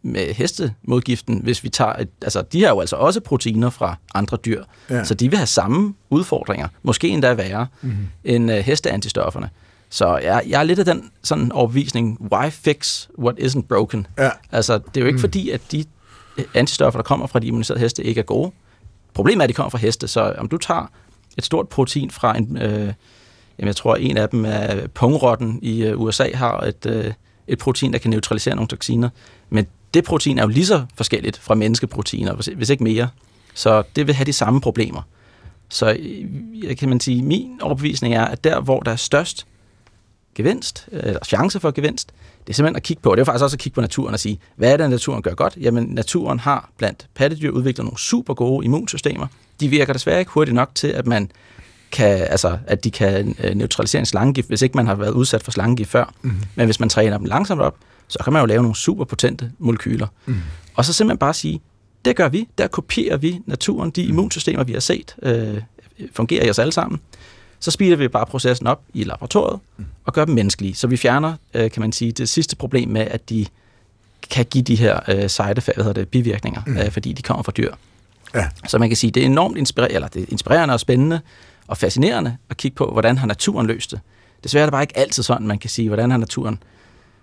med hestemodgiften, hvis vi tager... Et, altså, de har jo altså også proteiner fra andre dyr, ja. så de vil have samme udfordringer, måske endda værre, mm-hmm. end uh, hesteantistofferne. Så jeg, jeg er lidt af den sådan overbevisning, why fix what isn't broken? Ja. Altså, det er jo ikke mm. fordi, at de antistoffer, der kommer fra de immuniserede heste, ikke er gode. Problemet er, at de kommer fra heste, så om du tager et stort protein fra en... Øh, jamen, jeg tror, en af dem er pungrotten i øh, USA har et, øh, et protein, der kan neutralisere nogle toksiner. Men det protein er jo lige så forskelligt fra menneskeproteiner, hvis ikke mere. Så det vil have de samme problemer. Så øh, kan man sige, min overbevisning er, at der, hvor der er størst gevinst, eller chance for gevinst, det er simpelthen at kigge på, det er faktisk også at kigge på naturen og sige, hvad er det, naturen gør godt? Jamen, naturen har blandt pattedyr udviklet nogle super gode immunsystemer. De virker desværre ikke hurtigt nok til, at man kan, altså, at de kan øh, neutralisere en slangegift, hvis ikke man har været udsat for slangegift før. Mm-hmm. Men hvis man træner dem langsomt op, så kan man jo lave nogle super potente molekyler. Mm. Og så simpelthen bare sige, det gør vi, der kopierer vi naturen, de immunsystemer, vi har set, øh, fungerer i os alle sammen så speeder vi bare processen op i laboratoriet mm. og gør dem menneskelige. Så vi fjerner, øh, kan man sige, det sidste problem med, at de kan give de her øh, side hvad hedder det, bivirkninger, mm. øh, fordi de kommer fra dyr. Ja. Så man kan sige, det er enormt inspirerende, eller det er inspirerende og spændende og fascinerende at kigge på, hvordan har naturen løst det. Desværre er det bare ikke altid sådan, man kan sige, hvordan har naturen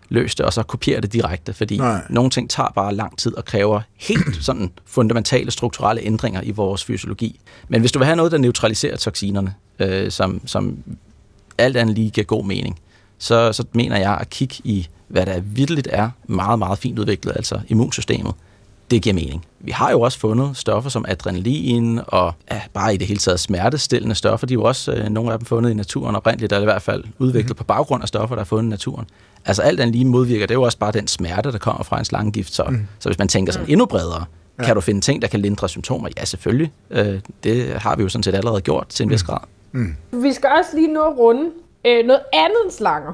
løst det, og så kopiere det direkte, fordi Nej. nogle ting tager bare lang tid og kræver helt sådan fundamentale strukturelle ændringer i vores fysiologi. Men hvis du vil have noget, der neutraliserer toksinerne, øh, som, som alt andet lige giver god mening, så, så mener jeg at kigge i, hvad der vidteligt er meget, meget fint udviklet, altså immunsystemet. Det giver mening. Vi har jo også fundet stoffer som adrenalin og ja, bare i det hele taget smertestillende stoffer. De er jo også øh, nogle af dem fundet i naturen oprindeligt, eller i hvert fald udviklet mm. på baggrund af stoffer, der er fundet i naturen. Altså alt andet lige modvirker, det er jo også bare den smerte, der kommer fra en slangegift. Så, mm. så hvis man tænker sådan endnu bredere, ja. kan du finde ting, der kan lindre symptomer? Ja, selvfølgelig. Øh, det har vi jo sådan set allerede gjort til en vis mm. grad. Mm. Vi skal også lige nå at runde øh, noget andet end slanger.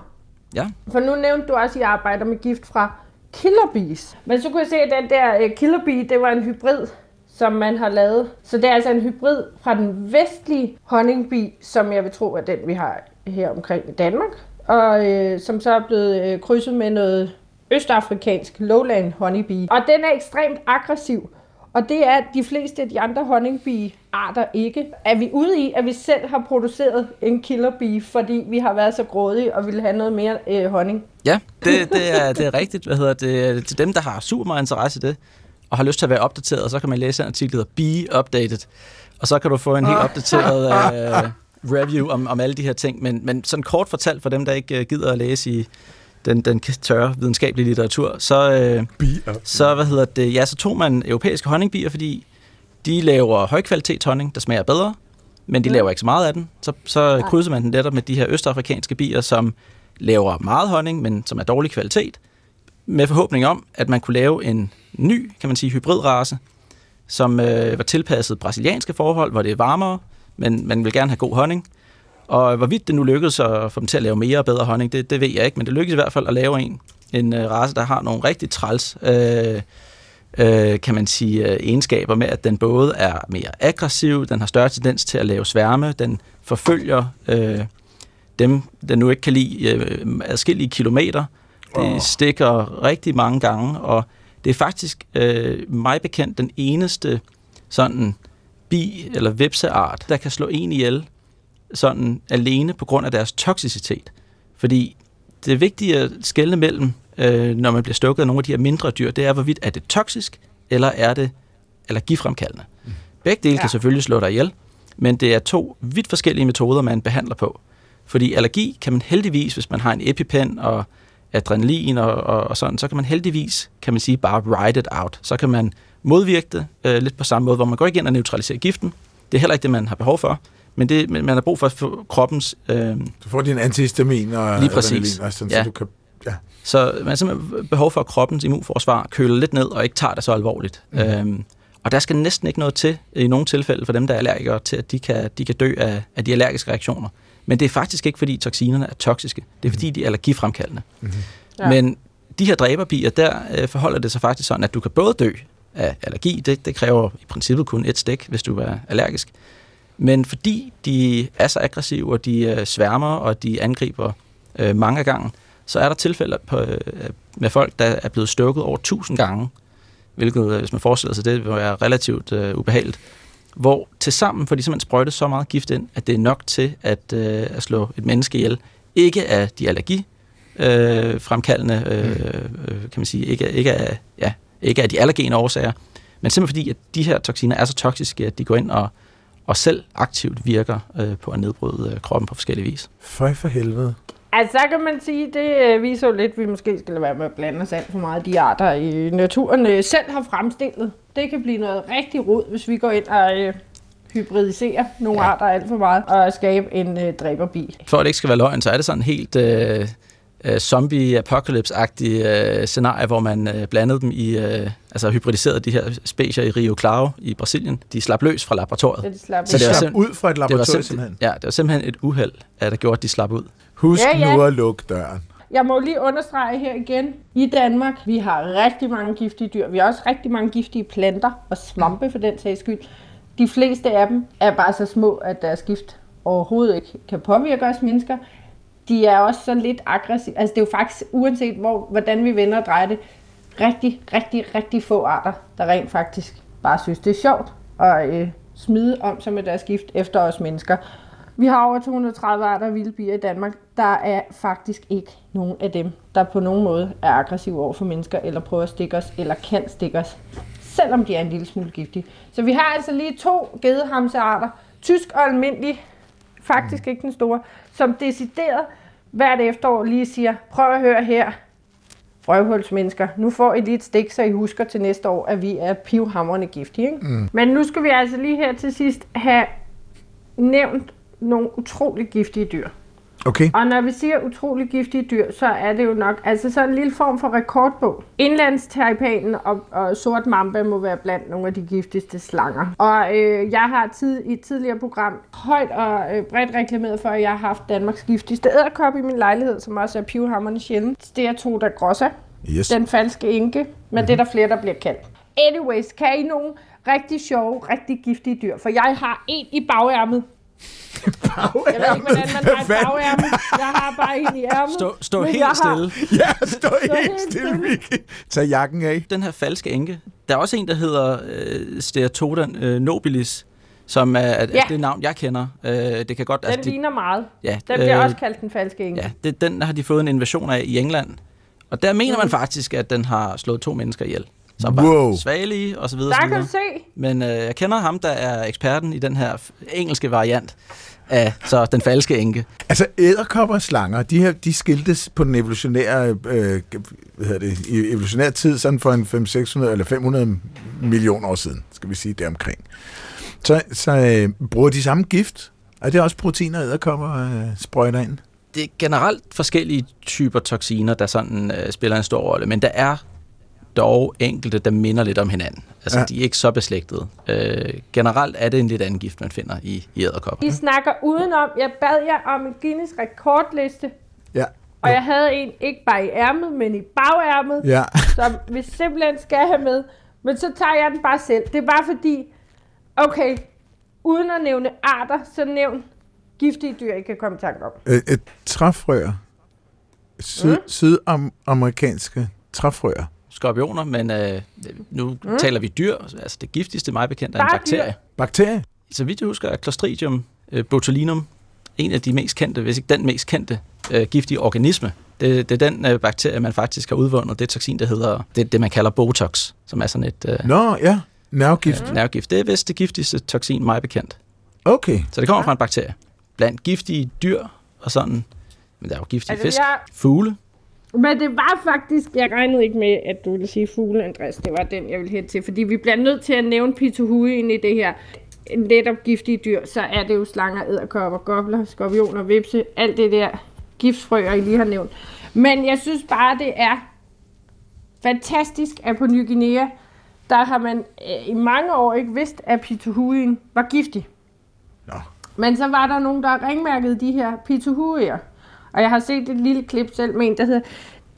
Ja. For nu nævnte du også, at I arbejder med gift fra killer bees. Men så kunne jeg se, at den der uh, killer bee, det var en hybrid, som man har lavet. Så det er altså en hybrid fra den vestlige honningbi, som jeg vil tro er den, vi har her omkring i Danmark. Og øh, som så er blevet øh, krydset med noget østafrikansk lowland honeybee. Og den er ekstremt aggressiv. Og det er de fleste af de andre honningbee-arter ikke. Er vi ude i, at vi selv har produceret en killerbee, fordi vi har været så grådige og ville have noget mere øh, honning? Ja, det, det, er, det er rigtigt. Hvad hedder det? Til dem, der har super meget interesse i det, og har lyst til at være opdateret, så kan man læse en artikel, der hedder Bee Updated. Og så kan du få en helt opdateret uh, review om, om alle de her ting. Men, men sådan kort fortalt for dem, der ikke uh, gider at læse i den, den tørre videnskabelige litteratur, så, øh, så, hvad hedder det, ja, så tog man europæiske honningbier, fordi de laver højkvalitet honning, der smager bedre, men de laver ikke så meget af den. Så, så krydser man den netop med de her østafrikanske bier, som laver meget honning, men som er dårlig kvalitet, med forhåbning om, at man kunne lave en ny, kan man sige, hybridrace, som øh, var tilpasset brasilianske forhold, hvor det er varmere, men man vil gerne have god honning, og hvorvidt det nu lykkedes at få dem til at lave mere og bedre honning, det, det ved jeg ikke, men det lykkedes i hvert fald at lave en, en uh, race, der har nogle rigtig træls, øh, øh, kan man sige, øh, egenskaber med, at den både er mere aggressiv, den har større tendens til at lave sværme, den forfølger øh, dem, der nu ikke kan lide øh, adskillige kilometer. Det stikker rigtig mange gange, og det er faktisk øh, mig bekendt den eneste sådan bi- eller vipseart, der kan slå en ihjel sådan alene på grund af deres toksicitet. Fordi det vigtige at skelne mellem, øh, når man bliver stukket af nogle af de her mindre dyr, det er, hvorvidt er det toksisk, eller er det allergifremkaldende. Mm. Begge dele ja. kan selvfølgelig slå dig ihjel, men det er to vidt forskellige metoder, man behandler på. Fordi allergi kan man heldigvis, hvis man har en EpiPen og adrenalin og, og, og sådan, så kan man heldigvis, kan man sige, bare ride it out. Så kan man modvirke det øh, lidt på samme måde, hvor man går ikke ind og neutraliserer giften. Det er heller ikke det, man har behov for. Men det, man har brug for få kroppens... Øh, du får din antihistamin og lige præcis. Og sådan, ja. så du kan Ja. Så man har simpelthen behov for, at kroppens immunforsvar køler lidt ned og ikke tager det så alvorligt. Mm. Øhm, og der skal næsten ikke noget til i nogle tilfælde for dem, der er allergikere, til at de kan, de kan dø af, af de allergiske reaktioner. Men det er faktisk ikke, fordi toksinerne er toksiske. Det er, fordi de er allergifremkaldende. Mm-hmm. Ja. Men de her dræberbier, der øh, forholder det sig faktisk sådan, at du kan både dø af allergi, det, det kræver i princippet kun et stik, hvis du er allergisk, men fordi de er så aggressive, og de øh, sværmer, og de angriber øh, mange gange, så er der tilfælde på, øh, med folk, der er blevet stukket over 1000 gange, hvilket, øh, hvis man forestiller sig det, vil være relativt øh, ubehageligt, hvor til sammen får de simpelthen sprøjtet så meget gift ind, at det er nok til at, øh, at slå et menneske ihjel. Ikke af de allergi øh, fremkaldende, øh, øh, kan man sige, ikke, ikke, af, ja, ikke af de allergene årsager, men simpelthen fordi, at de her toksiner er så toksiske, at de går ind og, og selv aktivt virker øh, på at nedbryde øh, kroppen på forskellige vis. Føj for helvede. Altså, så kan man sige, det øh, viser jo lidt, at vi måske skal lade være med at blande os alt for meget af de arter i naturen øh, selv har fremstillet. Det kan blive noget rigtig rod, hvis vi går ind og øh, hybridiserer nogle ja. arter alt for meget og skabe en øh, dræberbil. For at det ikke skal være løgn, så er det sådan helt øh, øh, zombie-apocalypse-agtige øh, scenarie, hvor man øh, blandede dem i, øh, altså hybridiserede de her specier i Rio Claro i Brasilien. De slap løs fra laboratoriet. Ja, de slap Så det var var slap ud fra et Det laboratorium simpelthen, simpelthen. ja, det var simpelthen et uheld, at der gjorde, at de slap ud. Husk Ja, ja. nu at lukke døren. Jeg må lige understrege her igen. I Danmark, vi har rigtig mange giftige dyr. Vi har også rigtig mange giftige planter og svampe for den sags skyld. De fleste af dem er bare så små, at deres gift overhovedet ikke kan påvirke os mennesker. De er også så lidt aggressive. Altså det er jo faktisk, uanset hvor, hvordan vi vender og drejer det, rigtig, rigtig, rigtig få arter, der rent faktisk bare synes, det er sjovt at øh, smide om sig med deres gift efter os mennesker. Vi har over 230 arter af vilde bier i Danmark. Der er faktisk ikke nogen af dem, der på nogen måde er aggressive over for mennesker, eller prøver at stikke os, eller kan stikke os, selvom de er en lille smule giftige. Så vi har altså lige to gedehamsearter, tysk og almindelig, faktisk ikke den store, som decideret hvert efterår lige siger, prøv at høre her, røvhulsmennesker, nu får I lige et stik, så I husker til næste år, at vi er pivhamrende giftige. Ikke? Mm. Men nu skal vi altså lige her til sidst have nævnt nogle utrolig giftige dyr. Okay. Og når vi siger utrolig giftige dyr, så er det jo nok altså så en lille form for rekordbog. Indlandstaipanen og, og sort mamba må være blandt nogle af de giftigste slanger. Og øh, jeg har tid, i et tidligere program højt og øh, bredt reklameret for, at jeg har haft Danmarks giftigste æderkop i min lejlighed, som også er pivhammerende sjældent. Det er Toda grossa, Yes. den falske enke, men mm-hmm. det er der flere, der bliver kaldt. Anyways, kan I nogle rigtig sjove, rigtig giftige dyr? For jeg har en i bagærmet. Jeg ved ikke, hvordan man har et Hvad? bagærmet. Jeg har bare en i ærmet. Stå, stå helt har- stille. Ja, stå helt helt stille. Vicky. Tag jakken af. Den her falske enke. Der er også en, der hedder øh, Steatodan øh, nobilis, som er, er Ja. det navn, jeg kender. Øh, det kan godt... Den de- ligner meget. ja, Den bliver øh, også kaldt den falske enke. Ja, det, den har de fået en invasion af i England. Og der mener man faktisk, at den har slået to mennesker ihjel. Som var Wow. svagelige og så videre. Der så kan videre. du se. Men øh, jeg kender ham, der er eksperten i den her engelske variant af så den falske enke. Altså, æderkopper og slanger, de, her, de skiltes på den evolutionære, øh, hvad hedder det, i evolutionær tid, sådan for en 500, 600 eller 500 millioner år siden, skal vi sige deromkring. Så, så øh, bruger de samme gift? Er det også proteiner, æderkopper øh, sprøjter ind? Det er generelt forskellige typer toksiner, der sådan øh, spiller en stor rolle, men der er dog enkelte, der minder lidt om hinanden. Altså, Ja. de er ikke så beslægtede. Øh, generelt er det en lidt anden gift, man finder i, i æderkopper. I snakker udenom. Jeg bad jer om en Guinness rekordliste. Ja. Og jeg havde en ikke bare i ærmet, men i bagærmet. Ja. som vi simpelthen skal have med. Men så tager jeg den bare selv. Det er bare fordi, okay, uden at nævne arter, så nævn giftige dyr, I kan komme i tanke om. Øh, et træfrøer. Syd, mm. Sydamerikanske træfrøer. Skorpioner, men øh, nu mm. taler vi dyr. Altså, det giftigste, mig bekendt, er en bakterie. dyr. Bakterie? Så vidt jeg husker, er Clostridium øh, botulinum en af de mest kendte, hvis ikke den mest kendte, øh, giftige organisme. Det, det er den øh, bakterie, man faktisk har udvundet. Det toksin, der hedder, det det, man kalder Botox, som er sådan et øh, Nå, ja. Nervegift. øh, nervegift. Det er vist det giftigste toksin, mig bekendt. Okay. Så det kommer fra en bakterie. Blandt giftige dyr og sådan, men der er jo giftige Altså, fisk, jeg- fugle. Men det var faktisk, jeg regnede ikke med, at du ville sige fugle, Andreas. Det var den, jeg ville hen til. Fordi vi bliver nødt til at nævne pituhuien i det her netop giftige dyr. Så er det jo slanger, æderkopper, gobler, skorpioner, vipse, alt det der giftfrøer, I lige har nævnt. Men jeg synes bare, det er fantastisk, at på Ny Guinea, der har man øh, i mange år ikke vidst, at pituhuien var giftig. Nå. Men så var der nogen, der ringmærkede de her pituhuier. Og jeg har set et lille klip selv med en, der hedder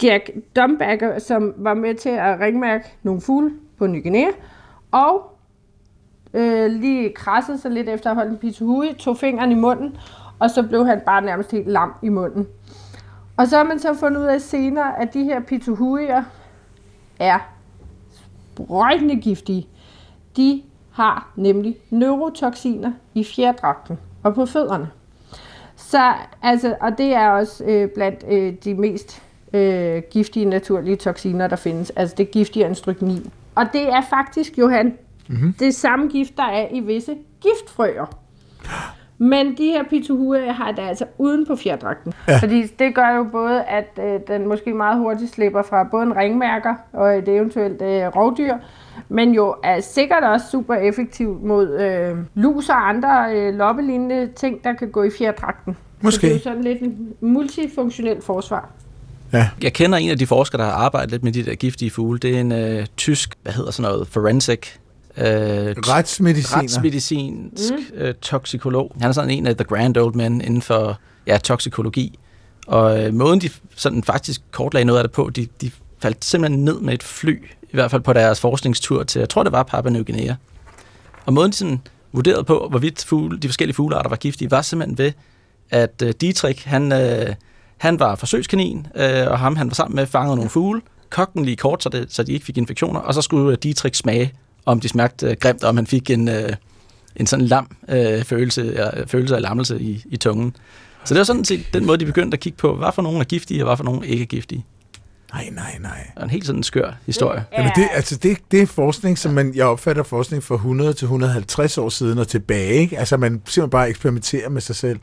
Jack Dumbacker, som var med til at ringmærke nogle fugle på Ny Guinea. Og øh, lige krassede sig lidt efter at holde en pituhui, tog fingeren i munden, og så blev han bare nærmest helt lam i munden. Og så har man så fundet ud af senere, at de her pituhuier er sprøjtende giftige. De har nemlig neurotoxiner i fjerdragten og på fødderne. Så, altså, og det er også øh, blandt øh, de mest øh, giftige naturlige toksiner, der findes. Altså det er giftigere end stryknin. Og det er faktisk, Johan, mm-hmm. det samme gift, der er i visse giftfrøer. Men de her pituhuer har det altså uden på fjerdragten. Ja. Fordi det gør jo både, at øh, den måske meget hurtigt slipper fra både en ringmærker og et eventuelt øh, rovdyr, men jo er sikkert også super effektiv mod øh, lus og andre øh, loppelignende ting, der kan gå i fjerdragten. Måske. Så det er jo sådan lidt en multifunktionelt forsvar. Ja. Jeg kender en af de forskere, der har arbejdet lidt med de der giftige fugle. Det er en øh, tysk, hvad hedder sådan noget, forensic Øh, retsmediciner. Retsmedicinsk mm. øh, toksikolog. Han er sådan en af the grand old men inden for ja, toksikologi. Og øh, måden, de sådan faktisk kortlagde noget af det på, de, de faldt simpelthen ned med et fly, i hvert fald på deres forskningstur til, jeg tror det var Papua New Guinea. Og måden, de sådan vurderede på, hvorvidt fugle, de forskellige fuglearter var giftige, var simpelthen ved, at øh, Dietrich, han, øh, han var forsøgskanin, øh, og ham han var sammen med fanget nogle fugle, kogte lige kort, så, det, så de ikke fik infektioner, og så skulle Dietrich smage om de smagte øh, grimt, og om han fik en, øh, en sådan lam øh, følelse, øh, følelse af lammelse i, i tungen. Så det var sådan set den måde, de begyndte at kigge på, hvad for nogle er giftige, og hvad for nogle ikke er giftige. Nej, nej, nej. Og en helt sådan skør historie. Ja. Jamen det, altså det, det er forskning, som man, jeg opfatter forskning for 100 til 150 år siden og tilbage. Ikke? Altså man simpelthen bare eksperimenterer med sig selv.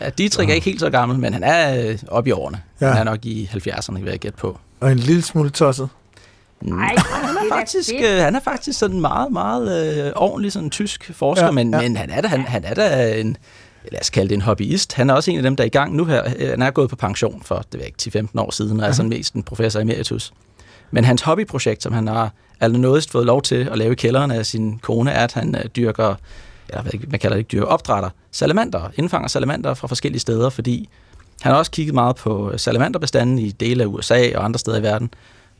Ja, Dietrich er ikke helt så gammel, men han er øh, oppe i årene. Ja. Han er nok i 70'erne, vil jeg gætte på. Og en lille smule tosset. Nej, han er faktisk, øh, han er faktisk sådan meget, meget øh, ordentlig sådan tysk forsker, ja, men, ja. men han er da, han, han er da en, lad os kalde det en hobbyist. Han er også en af dem, der er i gang nu her. Øh, han er gået på pension for, det ved ikke, 10-15 år siden, og er sådan mest en professor emeritus. Men hans hobbyprojekt, som han har allernådigst fået lov til at lave i kælderen af sin kone, er, at han øh, dyrker, ved ikke, man kalder det ikke dyrker, opdrætter salamander, indfanger salamander fra forskellige steder, fordi han har også kigget meget på salamanderbestanden i dele af USA og andre steder i verden,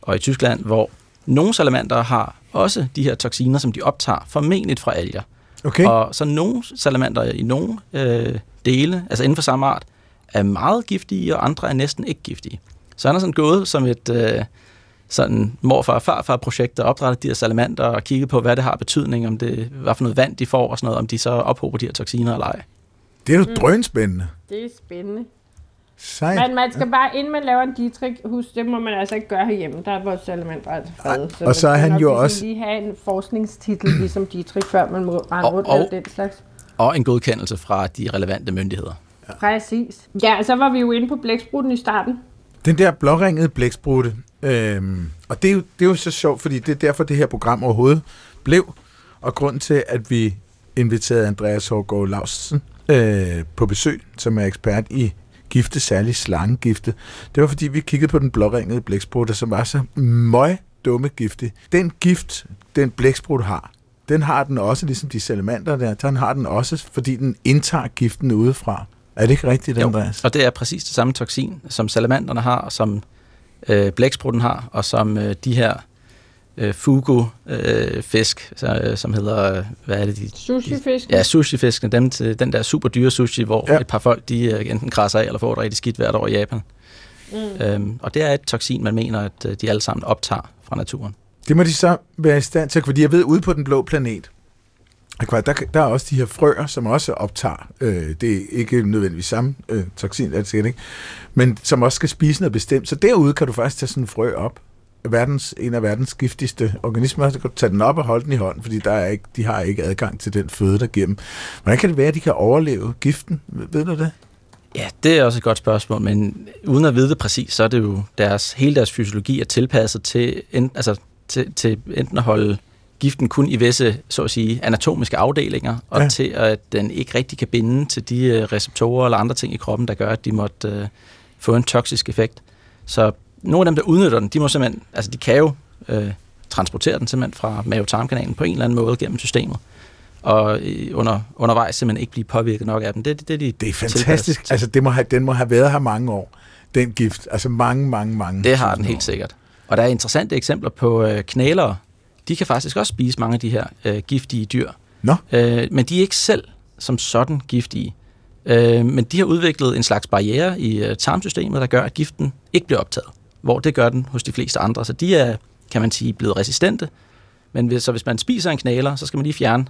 og i Tyskland, hvor nogle salamander har også de her toksiner, som de optager, formentlig fra alger. Okay. Og så nogle salamander i nogle øh, dele, altså inden for samme art, er meget giftige, og andre er næsten ikke giftige. Så han er sådan gået som et øh, sådan morfar- og farfar-projekt, der opdrætter de her salamander og kigget på, hvad det har betydning, om det, hvad for noget vand de får og sådan noget, om de så ophober de her toksiner eller ej. Det er jo mm. drønspændende. Det er spændende. Sejt. Men man skal bare, inden man laver en Dietrich, husk, det må man altså ikke gøre herhjemme. Der er vores salamander altså fred. Så og så er han jo også... lige have en forskningstitel, ligesom Dietrich, før man må rende rundt og, den slags. Og en godkendelse fra de relevante myndigheder. Ja. Præcis. Ja, så var vi jo inde på blæksprutten i starten. Den der blåringede blæksprutte, øhm, og det er, jo, det er jo så sjovt, fordi det er derfor, det her program overhovedet blev, og grund til, at vi inviterede Andreas Hårgaard Lausen øh, på besøg, som er ekspert i gifte, særligt slangegifte. Det var fordi, vi kiggede på den blåringede blæksprutte, som var så møg dumme gifte. Den gift, den blæksprut har, den har den også, ligesom de salamander der, den har den også, fordi den indtager giften udefra. Er det ikke rigtigt, Andreas? Jo, og det er præcis det samme toksin, som salamanderne har, og som øh, blæksprutten har, og som øh, de her øh, fugu-fisk, øh, øh, som hedder, øh, hvad er det? De, sushi-fisk? Ja, sushi-fiskene, dem til den der super dyre sushi, hvor ja. et par folk, de øh, enten krasser af, eller får det rigtig skidt hvert år i Japan. Mm. Øhm, og det er et toksin, man mener, at øh, de alle sammen optager fra naturen. Det må de så være i stand til, fordi jeg ved, ude på den blå planet, der, der er også de her frøer, som også optager, øh, det er ikke nødvendigvis samme øh, toksin, det ikke? men som også skal spise noget bestemt. Så derude kan du faktisk tage sådan en frø op, verdens, en af verdens giftigste organismer, så kan du tage den op og holde den i hånden, fordi der er ikke, de har ikke adgang til den føde, der giver dem. Hvordan kan det være, at de kan overleve giften? Ved du det? Ja, det er også et godt spørgsmål, men uden at vide det præcis, så er det jo deres, hele deres fysiologi er tilpasset til, altså, til, til enten at holde giften kun i visse, så at sige, anatomiske afdelinger, og ja. til at den ikke rigtig kan binde til de øh, receptorer eller andre ting i kroppen, der gør, at de måtte uh, få en toksisk effekt. Så nogle af dem, der udnytter den, de må simpelthen, altså de kan jo øh, transportere den simpelthen fra mavetarmkanalen på en eller anden måde gennem systemet og under, undervejs simpelthen ikke blive påvirket nok af dem. Det, det, det, de det er fantastisk. Altså, det må have, den må have været her mange år, den gift. Altså mange, mange, mange. Det har den helt år. sikkert. Og der er interessante eksempler på øh, knælere. De kan faktisk også spise mange af de her øh, giftige dyr. Nå. Øh, men de er ikke selv som sådan giftige. Øh, men de har udviklet en slags barriere i øh, tarmsystemet, der gør, at giften ikke bliver optaget, hvor det gør den hos de fleste andre. Så de er, kan man sige, blevet resistente. Men hvis, så hvis man spiser en knæler, så skal man lige fjerne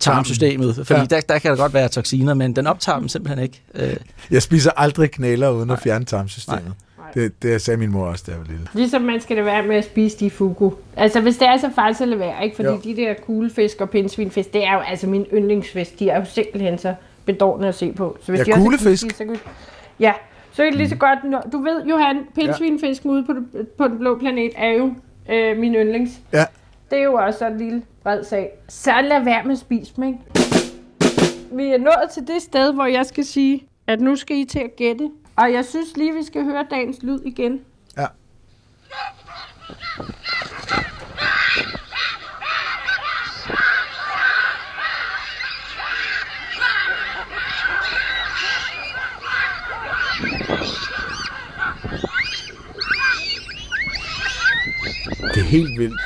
tarmsystemet, fordi ja. der, der kan der godt være toksiner, men den optager dem simpelthen ikke. Øh, Jeg spiser aldrig knæler uden at fjerne tarmsystemet. Nej. Det, det sagde min mor også, da jeg var lille. Ligesom man skal det være med at spise de fugu. Altså, hvis det er så farligt, så lad være, ikke? Fordi Jo. de der kuglefisk og pindsvinfisk, det er jo altså min yndlingsfisk. De er jo simpelthen så bedårende at se på. Så hvis Ja, de også er kuglefisk? giftige, så kan, ja, så kan det lige så godt... Nå, du ved, Johan, pindsvinfisk ude på, på den blå planet er jo øh, min yndlings. Ja, Det er jo også en lille bred sag. Så lad være med at spise dem, ikke? Vi er nået til det sted, hvor jeg skal sige, at nu skal I til at gætte. Og jeg synes lige, vi skal høre dagens lyd igen. Helt vildt.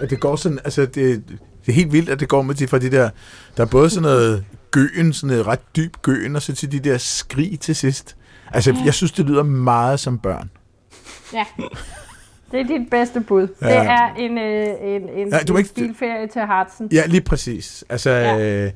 Og det går sådan, altså det, det er helt vildt, at det går med til fra de der, der er både sådan noget gøen, sådan noget ret dyb gøen, og så til de der skrig til sidst. Altså, jeg synes, det lyder meget som børn. Ja. Det er dit bedste bud. Ja. Det er en, øh, en, en, Ja, du en ikke- bilferie til Hartsen. Ja, lige præcis. Altså. Ja. øh,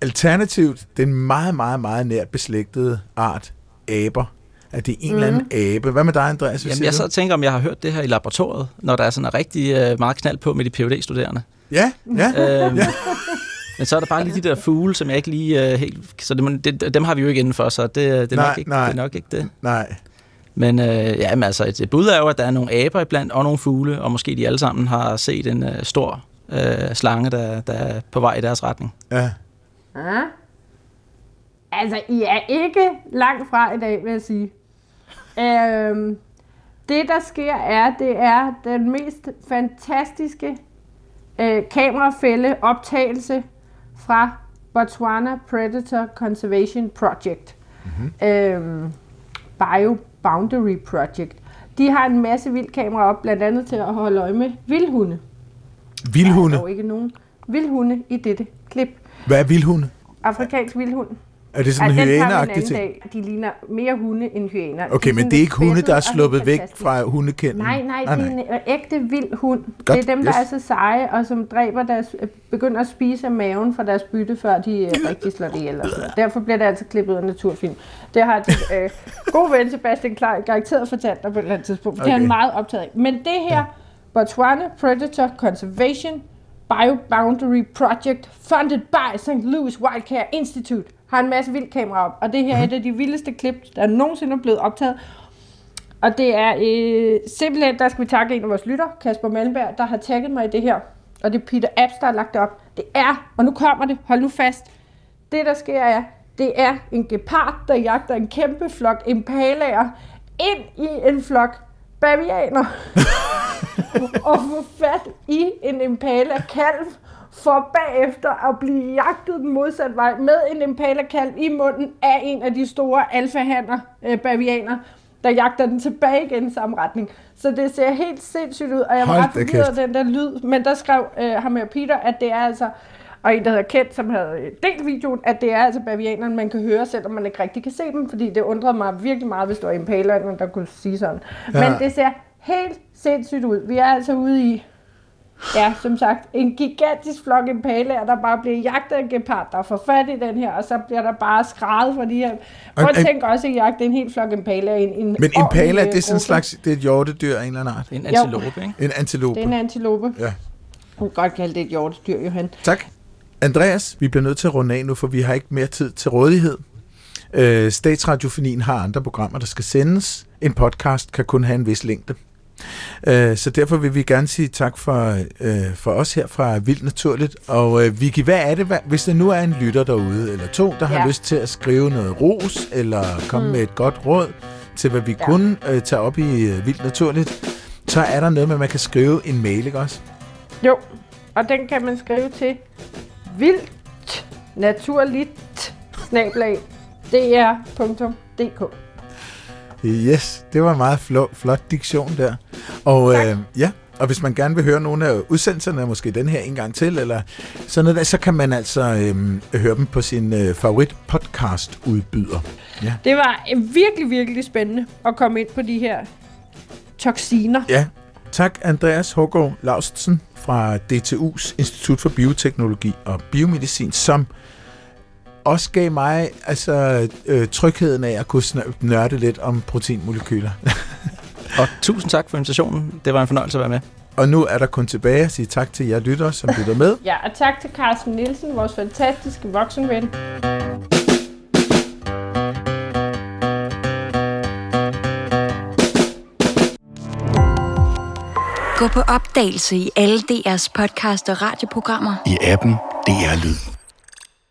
alternativt, den meget, meget, meget nært beslægtede art, aber, at det er en mm. eller anden abe. Hvad med dig, Andreas? Jamen, jeg så tænker, om jeg har hørt det her i laboratoriet, når der er sådan en rigtig øh, meget knald på med de phd studerende Ja, ja. Øhm, Ja. Men så er der bare lige de der fugle, som jeg ikke lige øh, helt... Så det, det, dem har vi jo ikke indenfor, så det, det, er, Nej, nok ikke, nej. det er nok ikke det. Nej. Men øh, ja, men altså, et, et bud er jo, at der er nogle aber iblandt, og nogle fugle, og måske de alle sammen har set en øh, stor øh, slange, der, der er på vej i deres retning. Ja. Ja. Altså, I er ikke langt fra i dag, vil jeg sige. Øhm, det, der sker, er, det er den mest fantastiske øh, kamerafælde optagelse fra Botswana Predator Conservation Project. Mm-hmm. Øhm, Bio Boundary Project. De har en masse vildkameraer op, blandt andet til at holde øje med vildhunde. Vildhunde. Der er dog ikke nogen vildhunde i dette klip. Hvad er vildhunde? Afrikansk vildhund. Er det sådan Ej, en den tager vi en hyæneagtig anden ting? dag. De ligner mere hunde end hyæner. Okay, De men det er ikke hunde, der er sluppet væk fra hundekenden? Nej, nej, det er en øh, ægte vild hund. Godt, Det er dem, der yes. er så seje, og som dræber deres, øh, begynder at spise af maven fra deres bytte, før de øh, rigtig slår det ihjel. og sådan. Derfor bliver det altid klippet af naturfilm. Det har din øh, gode ven Sebastian Klein garanteret fortalt dig på et eller andet tidspunkt. for Det er Okay. han meget optaget af. Men det her, Botswana Predator Conservation Bioboundary Project, funded by St. Louis Wildcare Institute, har en masse vildkameraer op. Og det her er et af de vildeste klip, der nogensinde er blevet optaget. Og det er øh, simpelthen, der skal vi takke en af vores lytter, Kasper Malmberg, der har tagget mig i det her. Og det er Peter Apps, der har lagt det op. Det er, og nu kommer det, hold nu fast. Det, der sker er, det er en gepard, der jagter en kæmpe flok impalaer ind i en flok bavianer. og få fat i en impala-kalv for bagefter at blive jagtet den modsatte vej med en impala-kalv i munden af en af de store alfahander, øh, bavianer, der jagter den tilbage igen i samme retning. Så det ser helt sindssygt ud, og jeg var ret forvirret den der lyd, men der skrev øh, ham her Peter, at det er altså, og en, der hedder Kent, som havde øh, delt videoen, at det er altså bavianerne, man kan høre, selvom man ikke rigtig kan se dem, fordi det undrede mig virkelig meget, hvis det var impalerne, der kunne sige sådan. Ja. Men det ser helt sindssygt ud. Vi er altså ude i, ja, som sagt, en gigantisk flok impalaer, der bare bliver jagtet af en gepard, der får fat i den her, og så bliver der bare skrejet fra de her. Prøv at tænke også at jagte en helt flok impalaer i en, en Men impala, det er sådan en slags, det er et hjortedyr af en eller anden art. Det er en Jo. antilope, ikke? En antilope. Det er en antilope. Ja. Du kan godt kalde det et hjortedyr, Johan. Tak. Andreas, vi bliver nødt til at runde af nu, for vi har ikke mere tid til rådighed. Øh, Statsradiofonien har andre programmer, der skal sendes. En podcast kan kun have en vis længde. Øh, så derfor vil vi gerne sige tak for, øh, for os her fra Vildt Naturligt. Og øh, Vicky, hvad er det, hvad, hvis der nu er en lytter derude, eller to, der har Ja. lyst til at skrive noget ros, eller komme mm. med et godt råd til, hvad vi ja. Ja. kunne øh, tage op i øh, Vildt Naturligt, så er der noget med, at man kan skrive en mail, ikke også? Jo, og den kan man skrive til vildt naturligt snablag dr.dk. Yes, det var en meget flot, flot diktion der. Og Tak. øh, ja, og hvis man gerne vil høre nogle af udsendelserne, måske den her en gang til, eller sådan noget, der, så kan man altså øhm, høre dem på sin øh, favorit podcast udbyder. Ja. Det var virkelig, virkelig spændende at komme ind på de her toksiner. Ja, tak Andreas Hågaard Laustsen fra DTU's Institut for Bioteknologi og Biomedicin, som også gav mig altså, øh, trygheden af at kunne nørde lidt om proteinmolekyler. og tusind tak for invitationen. Det var en fornøjelse at være med. Og nu er der kun tilbage at sige tak til jer lytter, som lytter med. ja, og tak til Carsten Nielsen, vores fantastiske voksenven. Gå på opdagelse i alle DR's podcast og radioprogrammer. I appen DR Lyd.